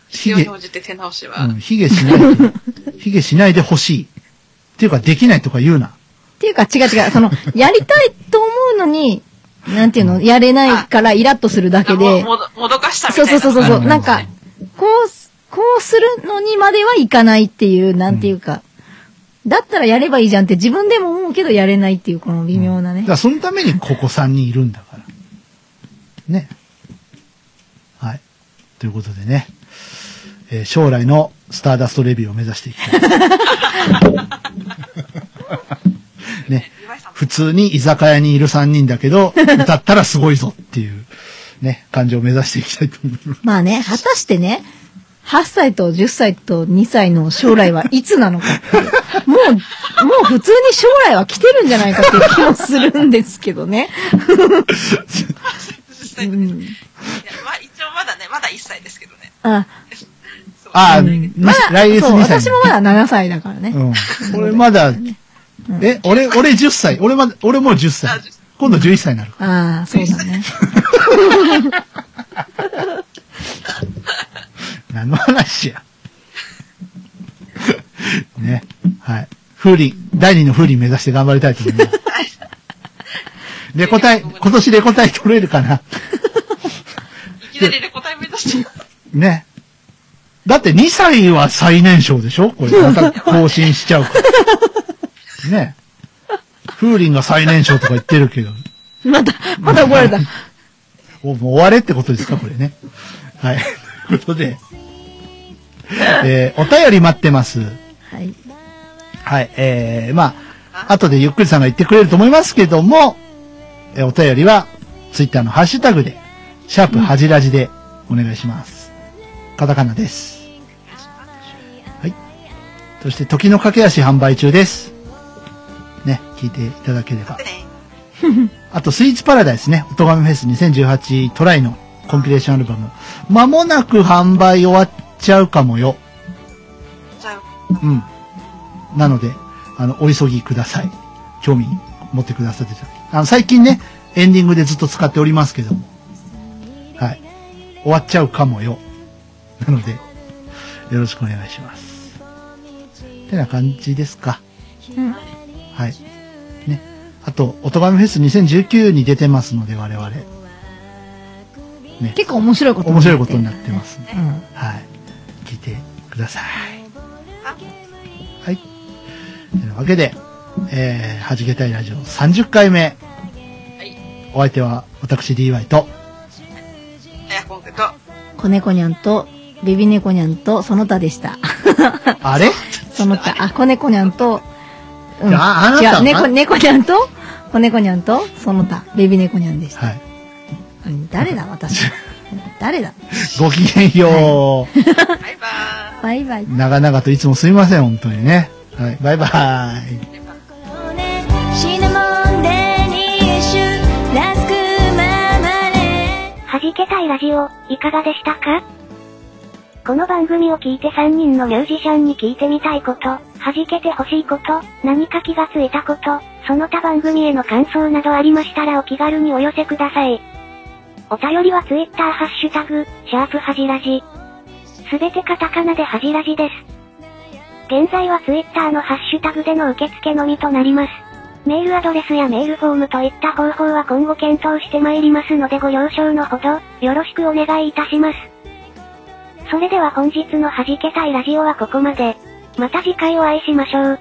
必要に応じて手直しは、うん、卑下 [LAUGHS] しないで、卑下しないでほしい。っていうか、できないとか言うな。っていうか違う違う、その、やりたいと思うのに、なんていうの、やれないからイラッとするだけで。ももどかしたみたそいうな。そうそうそう。うんなんか、こうす、こうするのにまではいかないっていう、なんていうか。だったらやればいいじゃんって自分でも思うけどやれないっていうこの微妙なねだか。らそのためにここ3人いるんだ。ね。はい。ということでね、えー将来のスターダストレビューを目指していきたい。[LAUGHS] ね。普通に居酒屋にいる3人だけど、歌ったらすごいぞっていう、ね、感じを目指していきたいと思います。まあね、果たしてね、8歳と10歳と2歳の将来はいつなのか。もう、もう普通に将来は来てるんじゃないかっていう気もするんですけどね。[LAUGHS] 実際にいやまあ一応まだね、まだ1歳ですけどね。あ、ああ、まあ、来月そう、2歳。私もまだ7歳だからね。うん。俺まだ、え、俺、俺10歳。俺まだ、俺もう10あ歳10。今度11歳になる。ああ、そうだね。[LAUGHS] 何の話や。ね。はい。風鈴、第二の風鈴目指して頑張りたいと思います。レコ大、今年レコ大取れるかな？いきなりレコ大目指して。ね。だって2歳は最年少でしょ？これまた更新しちゃうから。ね。風鈴が最年少とか言ってるけど。また、また怒られた。おもう終われってことですかこれね。はい。ということで。えー、お便り待ってます。はい。はい。えー、まあ、後でゆっくりさんが言ってくれると思いますけども、えーお便りは、ツイッターのハッシュタグで、シャープはじらじでお願いします。カタカナです。はい。そして、時の駆け足販売中です。ね、聞いていただければ。あと、スイーツパラダイスね、おとがめフェス2018トライのコンピレーションアルバム。まもなく販売終わっちゃうかもよ。うん。なので、あの、お急ぎください。興味持ってくださってた。あの、最近ね、エンディングでずっと使っておりますけども。はい。終わっちゃうかもよ。なので、よろしくお願いします。てな感じですか。うんはい。ね。あと、おとがめフェス2019に出てますので、我々。ね。結構面白いこと面白いことになってますんで。うん。はい。聞いてください。はい。というわけで、えー、はじけたいラジオ30回目。お相手は、私 DY と、エアコンクと、子猫にゃんと、ビビ猫にゃんと、その他でした。あれ？[LAUGHS] その他、あ、子猫にゃんと、うん。ああなたは？違う、猫、猫にゃんと、子猫にゃんと、その他、ベビ猫にゃんでした。はい。うん誰だ、私。[LAUGHS] 誰だ？ごきげんよう。バイバーイ。バイバイ。長々といつもすみません、本当にね。はい。バイバイ。けたいラジオ、いかがでしたか？この番組を聞いて3人のミュージシャンに聞いてみたいこと、弾けてほしいこと、何か気がついたこと、その他番組への感想などありましたらお気軽にお寄せください。お便りは Twitter ハッシュタグ、シャープはじらじ。すべてカタカナではじらじです。現在は Twitter のハッシュタグでの受付のみとなります。メールアドレスやメールフォームといった方法は今後検討してまいりますのでご了承のほど、よろしくお願いいたします。それでは本日の弾けたいラジオはここまで。また次回お会いしましょう。